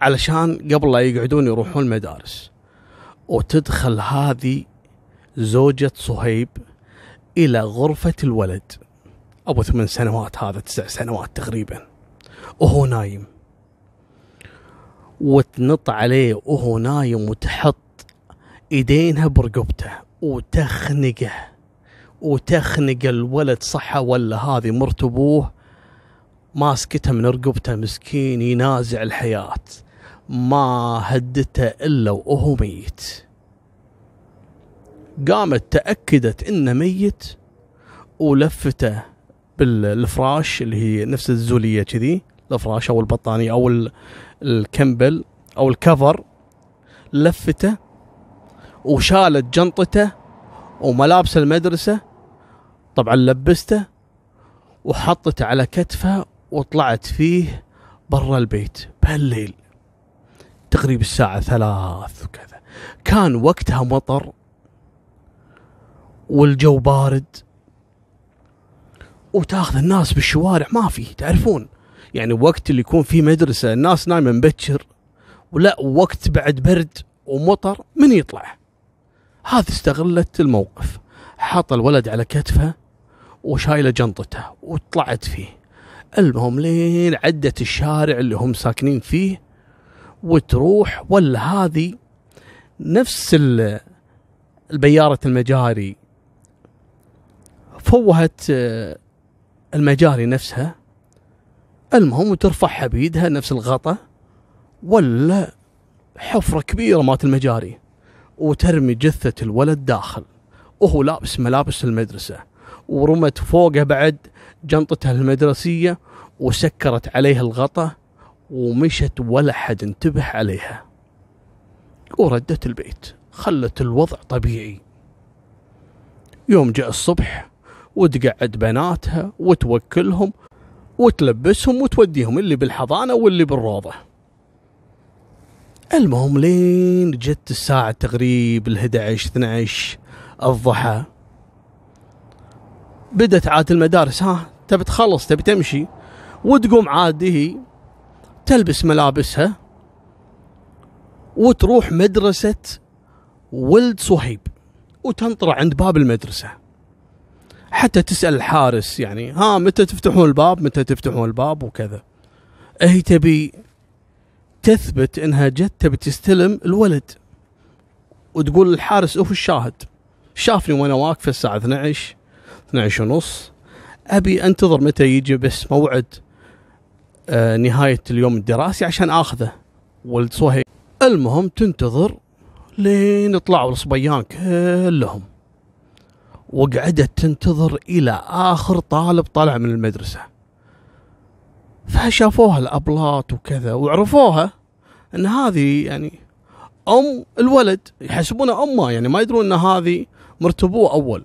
Speaker 1: علشان قبل لا يقعدون يروحون المدارس. وتدخل هذه زوجة صهيب إلى غرفة الولد. أبو ثمان سنوات هذا تسع سنوات تقريبا. وهو نايم. وتنط عليه وهو نايم وتحط إيدينها برقبته وتخنقه. وتخنق الولد صحة ولا هذه مرت أبوه ماسكته من رقبته مسكين ينازع الحياة. ما هدته إلا وهو ميت. قامت تأكدت إنه ميت ولفته بالفراش اللي هي نفس الزولية كذي الفراش أو البطانية أو الكمبل أو الكفر لفته وشالت جنطته وملابس المدرسة. طبعا لبسته وحطته على كتفه وطلعت فيه برا البيت بهالليل. تقريبا الساعة ثلاث وكذا. كان وقتها مطر والجو بارد. وتأخذ الناس بالشوارع ما في تعرفون؟ يعني وقت اللي يكون في مدرسة الناس نايمة مبكر. ولا وقت بعد برد ومطر من يطلع؟ هذه استغلت الموقف. حاط الولد على كتفها وشايله جنطته وطلعت فيه. المهم لين عدت الشارع اللي هم ساكنين فيه وتروح ولا هذه نفس البيارة المجاري. فوهت آه، المجاري نفسها. المهم وترفعها بيدها نفس الغطا ولا حفرة كبيرة مات المجاري. وترمي جثة الولد داخل. وهو لابس ملابس المدرسة ورمت فوقه بعد جنطتها المدرسية وسكرت عليها الغطا ومشت ولا حد انتبه عليها. وردت البيت خلت الوضع طبيعي. يوم جاء الصبح وتقعد بناتها وتوكلهم وتلبسهم وتوديهم اللي بالحضانة واللي بالروضة. المهم لين جت الساعة تقريب ال 11 12 الضحى بدت عاد المدارس. ها تبي تخلص تبي تمشي. وتقوم عاد هي تلبس ملابسها وتروح مدرسة ولد صهيب. وتنطر عند باب المدرسة. حتى تسأل الحارس يعني ها متى تفتحون الباب؟ متى تفتحون الباب؟ وكذا. هي تبي تثبت إنها جت تبي تستلم الولد. وتقول للحارس أوف الشاهد. شافني وأنا واقفه الساعة 12 12 ونص. أبي أنتظر متى يجي بس موعد آه نهاية اليوم الدراسي عشان آخذه. ولد صهيب. المهم تنتظر لين طلعوا الصبيان كلهم. وقعدت تنتظر إلى آخر طالب طلع من المدرسة. فشافوها الابلات وكذا وعرفوها إن هذه يعني أم الولد يحسبونها أمه يعني ما يدرون إن هذه مرتبوه أول.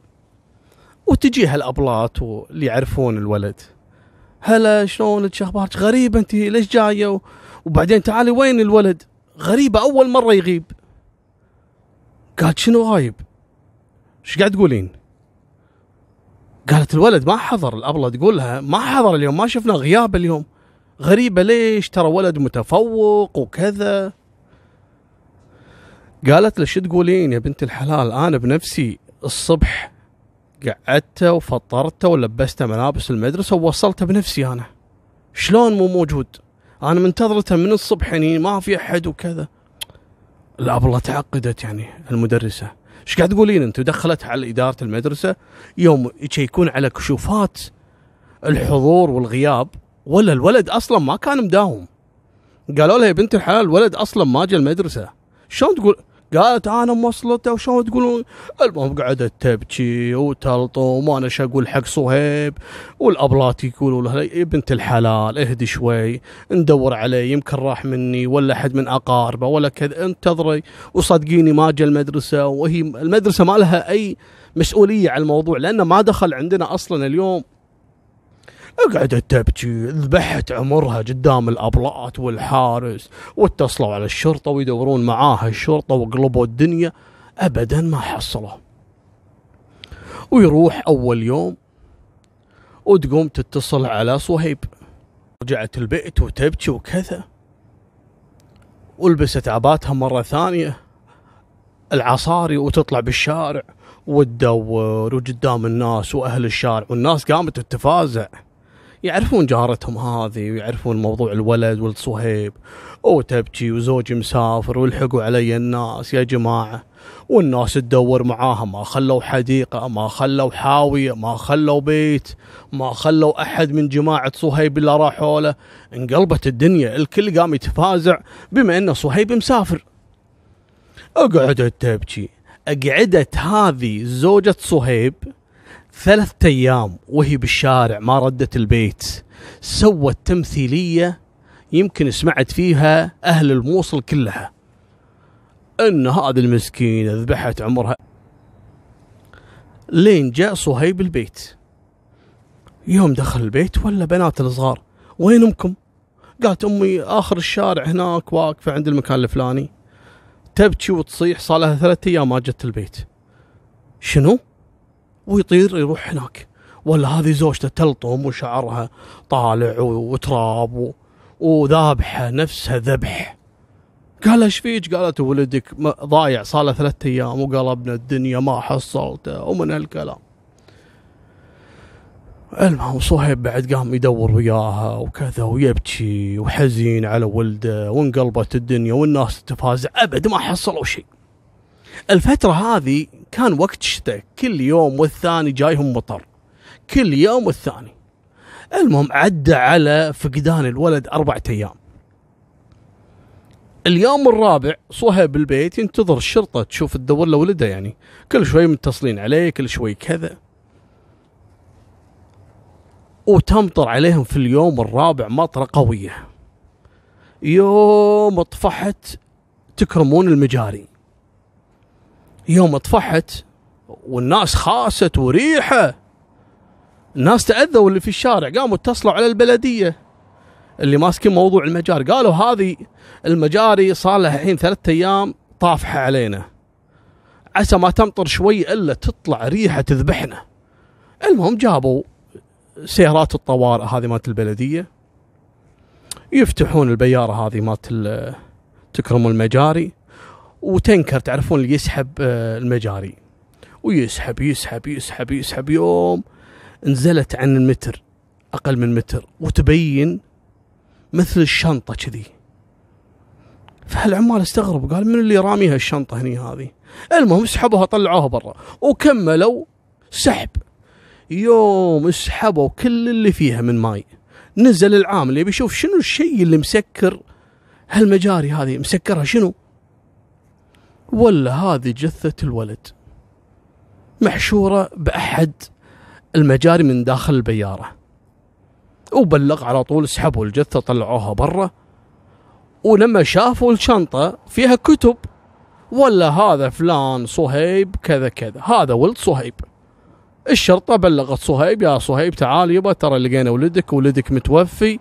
Speaker 1: وتجيها الابلات واللي يعرفون الولد. هلا شلونك شو أخبارك غريبه أنت ليش جاية؟ وبعدين تعالي وين الولد؟ غريبة أول مرة يغيب. قالت شنو غايب؟ إيش قاعد تقولين؟ قالت الولد ما حضر الابله تقول لها ما حضر اليوم ما شفنا غياب اليوم. غريبة ليش؟ ترى ولد متفوق وكذا. قالت له شو تقولين يا بنت الحلال؟ أنا بنفسي الصبح قعدته وفطرته ولبسته ملابس المدرسة ووصلته بنفسي أنا. شلون مو موجود؟ أنا منتظرته من الصبح يعني ما في أحد وكذا. الابله تعقدت يعني المدرسة. إيش قاعد تقولين أنت؟ دخلت على إدارة المدرسة يوم يشيكون على كشوفات الحضور والغياب ولا الولد أصلا ما كان مداوم. قالوا لها يا بنت الحلال الولد أصلا ما جاء المدرسة. شلون تقول؟ قالت أنا موصلته وشلون تقولون؟ المهم قعدت تبكي وتلطم وأنا شو أقول؟ حق صهيب. والابلات يقولوا له يا بنت الحلال اهدي شوي ندور عليه يمكن راح مني ولا احد من أقاربه ولا كذا انتظري. وصدقيني ما جا المدرسة وهي المدرسة ما لها أي مسؤولية على الموضوع لأنه ما دخل عندنا أصلا اليوم. قعدت تبكي ذبحت عمرها قدام الابلات والحارس واتصلوا على الشرطة ويدورون معاها الشرطة وقلبوا الدنيا. ابدا ما حصلوا. ويروح أول يوم وتقوم تتصل على صهيب. رجعت البيت وتبكي وكذا. ولبست عباتها مرة ثانية العصاري وتطلع بالشارع وتدور وقدام الناس وأهل الشارع. والناس قامت تتفازع. يعرفون جارتهم هذه ويعرفون موضوع الولد ولد صهيب وتبكي وزوجي مسافر والحقوا علي الناس. يا جماعة والناس تدور معاها. ما خلوا حديقة ما خلوا حاوية ما خلوا بيت ما خلوا أحد من جماعة صهيب اللي راحوا له انقلبت الدنيا الكل قام يتفازع بما أن صهيب مسافر. أقعدت تبكي. أقعدت هذه زوجة صهيب ثلاثة أيام وهي بالشارع ما ردت البيت. سوت تمثيلية يمكن سمعت فيها أهل الموصل كلها. أن هذه المسكينة ذبحت عمرها. لين جاء صهيب البيت. يوم دخل البيت ولا بنات الصغار. وين أمكم قالت أمي آخر الشارع هناك واقفة عند المكان الفلاني. تبكي وتصيح صار لها ثلاثة أيام ما جت البيت. شنو؟ ويطير يروح هناك. ولا هذه زوجته تلطم وشعرها طالع وتراب وذابحة نفسها ذبح. قال إيش فيك؟ قالت ولدك ضايع صار له ثلاثة أيام وقلبنا الدنيا ما حصلته. ومن هالكلام. المهم صهيب بعد قام يدور وياها وكذا ويبكي وحزين على ولده وانقلبت الدنيا والناس تتفازع. أبد ما حصلوا شيء. الفترة هذه كان وقت شتاء كل يوم والثاني جايهم مطر. كل يوم والثاني. المهم عدى على فقدان الولد أربعة أيام. اليوم الرابع صهيب بالبيت ينتظر الشرطة تشوف تدور له ولده يعني. كل شوي متصلين عليه كل شوي كذا. وتمطر عليهم في اليوم الرابع مطرة قوية. يوم طفحت تكرمون المجاري. يوم طفحت والناس خاست وريحة. الناس تأذوا اللي في الشارع قاموا اتصلوا على البلدية. اللي ماسكين موضوع المجاري قالوا هذه المجاري صار لها الحين ثلاثة أيام طافحة علينا. عسى ما تمطر شوي إلا تطلع ريحة تذبحنا. المهم جابوا سيارات الطوارئ هذه مالت البلدية. يفتحون البيارة هذه مالت تكرم المجاري. وتنكر تعرفون اللي يسحب آه، المجاري. ويسحب يسحب يسحب يسحب. يوم نزلت عن المتر أقل من متر وتبين مثل الشنطة كذي. فالعمال استغربوا قال من اللي راميها الشنطة هني هذه؟ المهم سحبوها طلعوها برا وكملوا سحب. يوم سحبوا كل اللي فيها من ماي. نزل العامل يبي يشوف شنو الشيء اللي مسكر هالمجاري هذه مسكرها شنو؟ ولا هذه جثة الولد محشورة بأحد المجاري من داخل البيارة. وبلغ على طول سحبوا الجثة طلعوها برا ولما شافوا الشنطة فيها كتب ولا هذا فلان صهيب كذا كذا هذا ولد صهيب. الشرطة بلغت صهيب يا صهيب تعال يبا ترى لقينا ولدك ولدك متوفي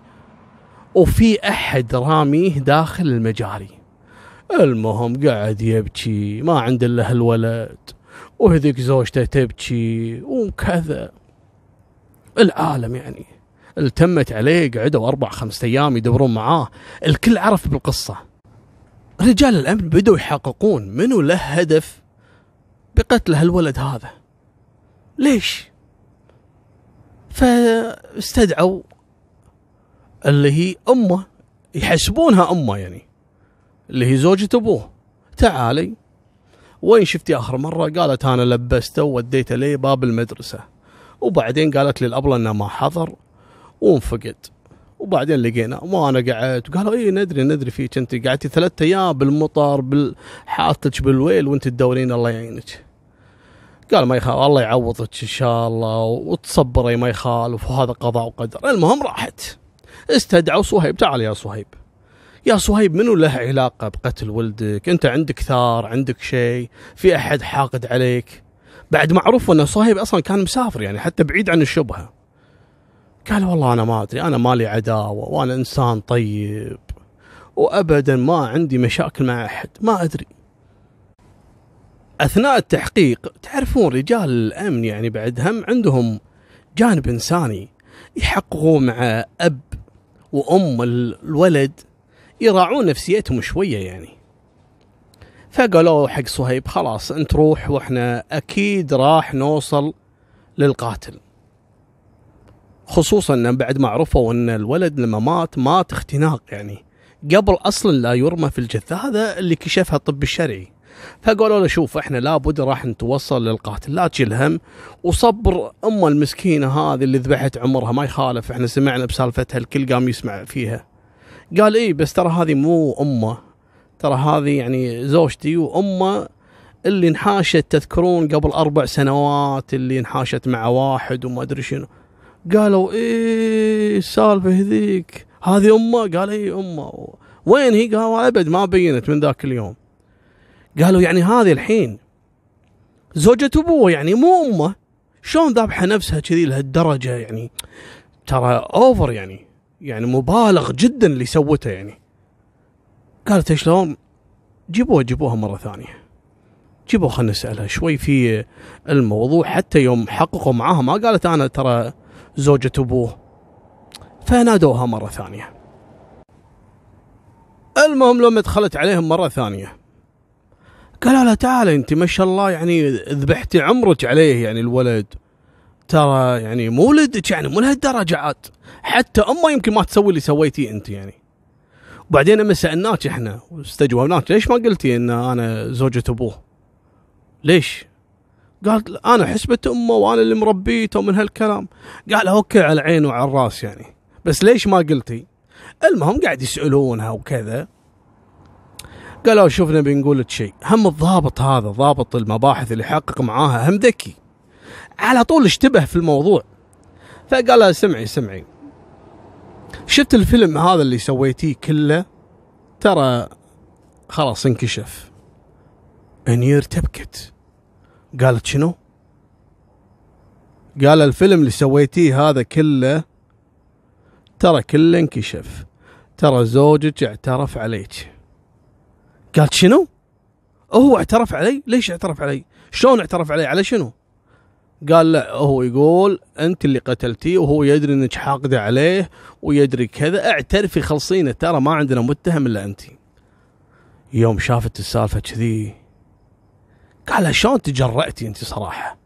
Speaker 1: وفي أحد راميه داخل المجاري. المهم قاعد يبكي ما عنده إلا الولد وهذيك زوجته تبكي وكذا. العالم يعني التمت عليه قعدوا أربع خمسة أيام يدورون معاه. الكل عرف بالقصة. رجال الأمن بدوا يحققون منو له هدف بقتل هالولد هذا. ليش؟ فاستدعوا اللي هي أمه يحسبونها أمه يعني. اللي هي زوجة أبوه. تعالي. وين شفتي آخر مرة؟ قالت أنا لبسته ووديته لي باب المدرسة. وبعدين قالت لي الأبلة إنه ما حضر وانفقد. وبعدين لقينا ما أنا قعدت. قالوا اي ندري ندري فيك أنت. قعدتي ثلاثة أيام بالمطر بالحاطك بالويل وأنت تدورين الله يعينك. قال ما يخالف الله يعوضك إن شاء الله وتصبري ما يخالف. وهذا قضاء وقدر. المهم راحت. استدعوا صهيب. تعال يا صهيب. يا صهيب منو له علاقة بقتل ولدك؟ أنت عندك ثار عندك شيء في أحد حاقد عليك؟ بعد معروف أن صهيب أصلا كان مسافر يعني حتى بعيد عن الشبهة. قال والله أنا ما أدري أنا مالي عداوة وأنا إنسان طيب وابدا ما عندي مشاكل مع أحد ما أدري. أثناء التحقيق تعرفون رجال الأمن يعني بعد هم عندهم جانب إنساني يحققوا مع أب وأم الولد. يراعون نفسيتهم شوية يعني. فقالوا حق صهيب خلاص انت روح وإحنا أكيد راح نوصل للقاتل. خصوصا إن بعد ما عرفوا إن الولد لما مات مات اختناق يعني. قبل أصلا لا يرمى في الجثة هذا اللي كشفها الطب الشرعي. فقالوا له شوف إحنا لابد راح نتوصل للقاتل لا تشيل هم وصبر أم المسكينة هذه اللي ذبحت عمرها ما يخالف إحنا سمعنا بسالفتها الكل قام يسمع فيها. قال إيه بس ترى هذه مو أمة. ترى هذه يعني زوجتي وأمة اللي انحاشت تذكرون قبل أربع سنوات اللي انحاشت مع واحد وما أدري شنو. قالوا إيه السالفة هذيك. هذه أمة؟ قال إيه أمة. وين هي؟ قال أبد ما بينت من ذاك اليوم. قالوا يعني هذه الحين زوجة أبوه يعني مو أمة. شلون ذابحة نفسها كذي لهالدرجة يعني؟ ترى اوفر يعني. يعني مبالغ جدا اللي سوته يعني. قالت شلون جيبوها جيبوها مرة ثانية. جيبوها خلينا نسألها. شوي في الموضوع حتى يوم حققوا معاها ما قالت أنا ترى زوجة أبوه. فنادوها مرة ثانية. المهم لما دخلت عليهم مرة ثانية قالوا لها تعال أنت ما شاء الله يعني ذبحتي عمرك عليه يعني الولد. ترى يعني مو ولدك يعني مو لهالدرجة عاد. حتى امه يمكن ما تسوي اللي سويتيه أنت يعني. وبعدين لما سألناك إحنا واستجوبناك ليش ما قلتي إن أنا زوجة أبوه؟ ليش؟ قالت أنا حسبة أمه وأنا اللي مربيته من هالكلام. قال أوكي على العين وعلى الرأس يعني. بس ليش ما قلتي؟ المهم قاعد يسألونها وكذا. قالوا شوف نبي نقول لك شيء. هم الضابط هذا ضابط المباحث اللي حقق معاها هم ذكي. على طول اشتبه في الموضوع. فقال لها سمعي سمعي. شفت الفيلم هذا اللي سويتيه كله؟ ترى خلاص انكشف. انير تبكت قالت شنو؟ قال الفيلم اللي سويتيه هذا كله ترى كله انكشف. ترى زوجك اعترف عليك. قالت شنو؟ هو اعترف علي؟ ليش اعترف علي؟ شلون اعترف علي؟ على شنو؟ قال لا هو يقول أنت اللي قتلتيه وهو يدري إنك حاقدة عليه ويدري كذا اعترفي خلصينه ترى ما عندنا متهم إلا أنت. يوم شافت السالفة كذي قال شلون تجرأتي أنت صراحة؟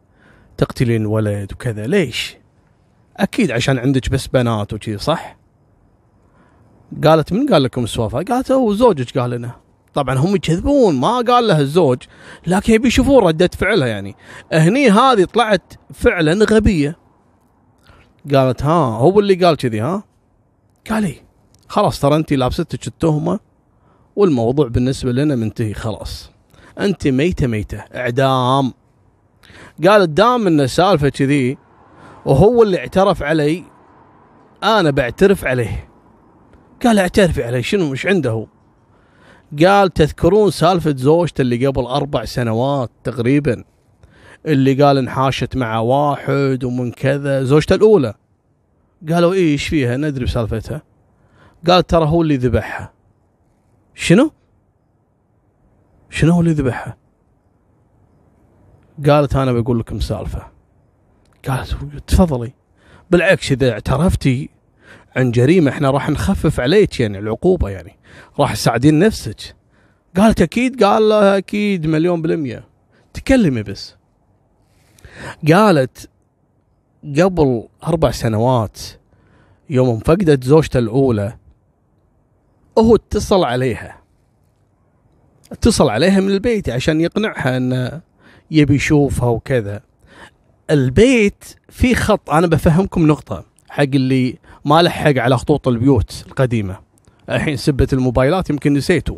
Speaker 1: تقتلين ولد وكذا ليش؟ أكيد عشان عندك بس بنات وكذي صح؟ قالت من قال لكم السوالف؟ قالت هو زوجك قال لنا. طبعا هم يكذبون ما قال لها الزوج لكن يبي يشوفون ردة فعلها يعني. هني هذه طلعت فعلا غبية. قالت ها هو اللي قال كذي ها؟ قال لي خلاص ترى انت لابستك التهمة والموضوع بالنسبة لنا منتهي خلاص. أنت ميتة ميتة إعدام. قالت دام إن السالفة كذي وهو اللي اعترف علي أنا بعترف عليه. قال اعترفي علي شنو مش عنده قال تذكرون سالفة زوجته اللي قبل أربع سنوات تقريبا اللي قال انحاشت مع واحد ومن كذا زوجته الأولى. قالوا إيه إيش فيها؟ ندري بسالفتها. قال ترى هو اللي ذبحها. شنو؟ شنو هو اللي ذبحها؟ قالت أنا بقول لكم سالفة. قالت تفضلي. بالعكس إذا اعترفتي عن جريمة إحنا راح نخفف عليك يعني العقوبة يعني. راح تساعدين نفسك. قالت أكيد؟ قال لها أكيد مليون بالمية. تكلمي بس. قالت قبل أربع سنوات يوم فقدت زوجته الأولى هو اتصل عليها. اتصل عليها من البيت عشان يقنعها انه يبي يشوفها وكذا. البيت في خط أنا بفهمكم نقطة حق اللي ما لحق على خطوط البيوت القديمة. الحين سبه الموبايلات يمكن نسيتوا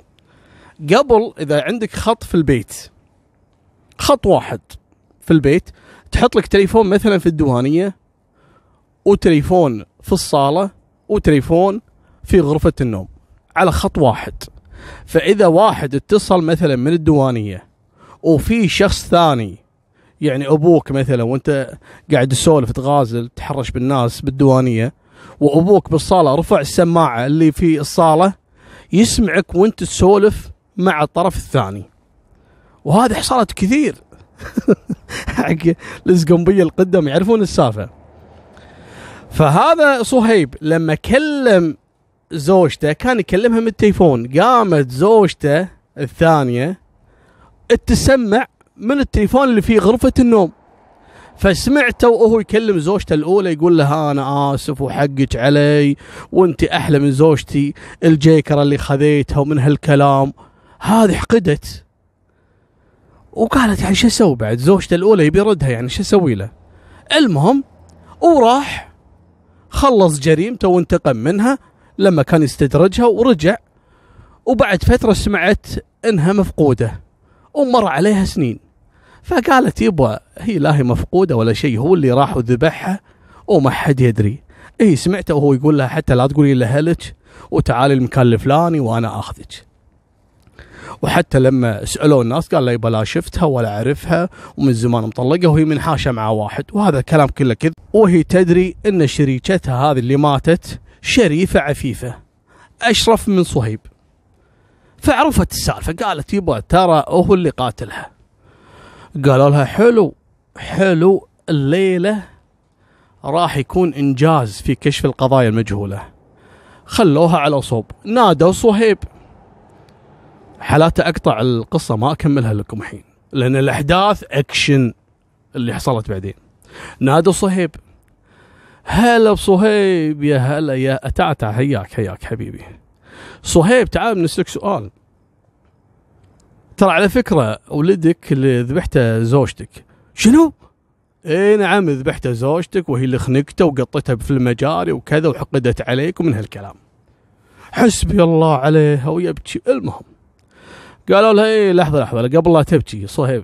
Speaker 1: قبل إذا عندك خط في البيت خط واحد في البيت تحط لك تليفون مثلا في الديوانية وتليفون في الصالة وتليفون في غرفة النوم على خط واحد. فإذا واحد اتصل مثلا من الديوانية وفي شخص ثاني يعني أبوك مثلا وأنت قاعد تسولف تغازل تحرش بالناس بالديوانية وأبوك بالصالة رفع السماعة اللي في الصالة يسمعك وأنت تسولف مع الطرف الثاني. وهذه حصلت كثير. *laughs* حق الزقنبيه القدم يعرفون السالفه فهذا صهيب لما كلم زوجته كان يكلمها من التليفون. قامت زوجته الثانية تسمع من التليفون اللي في غرفة النوم. فسمعته وهو يكلم زوجته الأولى يقول لها أنا آسف وحقك علي وأنت أحلى من زوجتي الجيكره اللي خذيتها ومن هالكلام. هذه حقدت. وقالت يعني شو أسوي بعد؟ زوجته الأولى يبي يردها يعني شو أسوي له؟ المهم وراح خلص جريمته وانتقم منها لما كان يستدرجها ورجع. وبعد فترة سمعت إنها مفقودة ومر عليها سنين. فقالت يبا هي لا هي مفقودة ولا شيء هو اللي راح وذبحها وما حد يدري. اي سمعته وهو يقول لها حتى لا تقولي لأهلك وتعالي المكان الفلاني وأنا آخذك. وحتى لما سالوا الناس قال لا يبا لا شفتها ولا أعرفها ومن زمان مطلقة وهي منحاشه مع واحد. وهذا الكلام كله كذب. وهي تدري إن شريكتها هذه اللي ماتت شريفة عفيفة أشرف من صهيب. فعرفت السالفة قالت يبا ترى هو اللي قاتلها. قالوا لها حلو حلو الليلة راح يكون إنجاز في كشف القضايا المجهولة. خلوها على صوب. نادوا صهيب. حالات أقطع القصة ما أكملها لكم الحين لأن الأحداث أكشن اللي حصلت بعدين. نادوا صهيب. هلا بصهيب يا هلا يا تعال هياك هياك حبيبي. صهيب تعال بنسلك سؤال. ترى على فكرة ولدك اللي ذبحته زوجتك. شنو؟ اي نعم ذبحته زوجتك وهي اللي خنقته وقطتها في المجاري وكذا وحقدت عليك ومن هالكلام. حسبي الله عليها ويبكي المهم قالوا لها إيه لحظة لحظة قبل لا تبكي صهيب.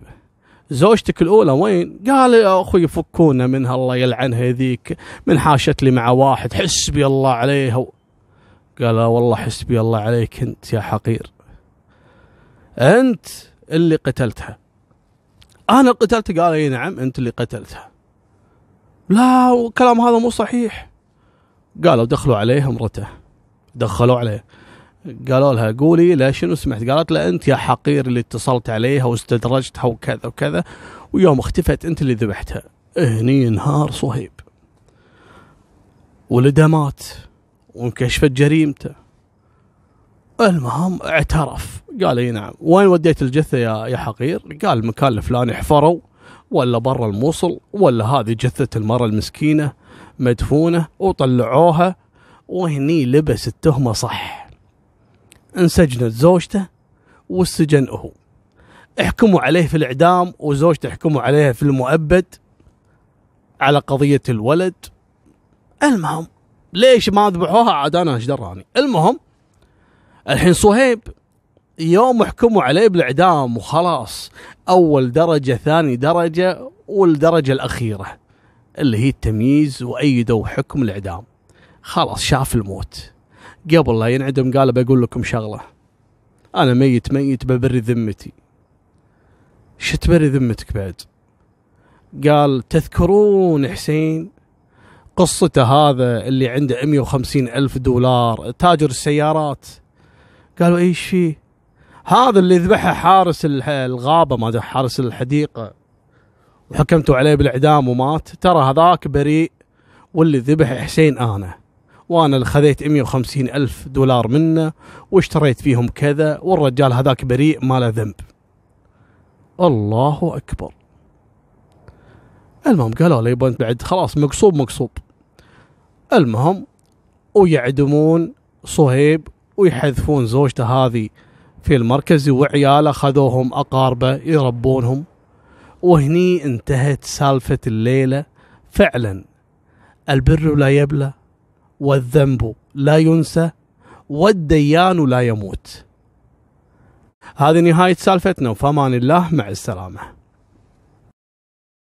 Speaker 1: زوجتك الأولى وين؟ قال يا أخوي فكونا منها الله يلعنها ذيك من حاشت لي مع واحد حسبي الله عليها قال والله حسبي الله عليك أنت يا حقير. أنت اللي قتلتها. أنا قتلتها قال إي نعم أنت اللي قتلتها. لا الكلام هذا مو صحيح. قالوا دخلوا عليه امرته دخلوا عليه. قالوا لها قولي لا شنو سمعت؟ قالت له أنت يا حقير اللي اتصلت عليها واستدرجتها وكذا وكذا ويوم اختفت أنت اللي ذبحتها. هني انهار صهيب. ولده مات وانكشفت جريمته. المهم اعترف. قال إي نعم. وين وديت الجثة يا يا حقير؟ قال المكان الفلاني حفروا ولا برا الموصل ولا هذه جثة المرأة المسكينة مدفونة وطلعوها وهني لبس التهمة صح. انسجنت زوجته والسجن هو. احكموا عليه في الإعدام وزوجته حكموا عليها في المؤبد على قضية الولد. المهم ليش ما ذبحوها؟ عاد أنا إيش دراني. المهم الحين صهيب يوم حكموا عليه بالإعدام وخلاص. أول درجة ثاني درجة والدرجة الأخيرة اللي هي التمييز وأيدوا حكم الإعدام. خلاص شاف الموت. قبل لا ينعدم قال بقول لكم شغلة. أنا ميت ميت ببري ذمتي. شو تبري ذمتك بعد؟ قال تذكرون حسين قصته هذا اللي عنده 150 ألف دولار تاجر السيارات. قالوا إيش فيه؟ هذا اللي ذبحه حارس الغابة ما حارس الحديقة. وحكمتوا عليه بالإعدام ومات. ترى هذاك بريء واللي ذبح حسين أنا وأنا اللي خذيت 150 ألف دولار منه واشتريت فيهم كذا والرجال هذاك بريء ما له ذنب. الله أكبر. المهم قالوا له يبا بعد خلاص مقصوب مقصوب. المهم ويعدمون صهيب ويحذفون زوجته هذه في المركز وعياله خذوهم أقاربه يربونهم. وهني انتهت سالفة الليلة. فعلا البر لا يبلى والذنب لا ينسى والديان لا يموت. هذه نهاية سالفتنا وفمان الله مع السلامة.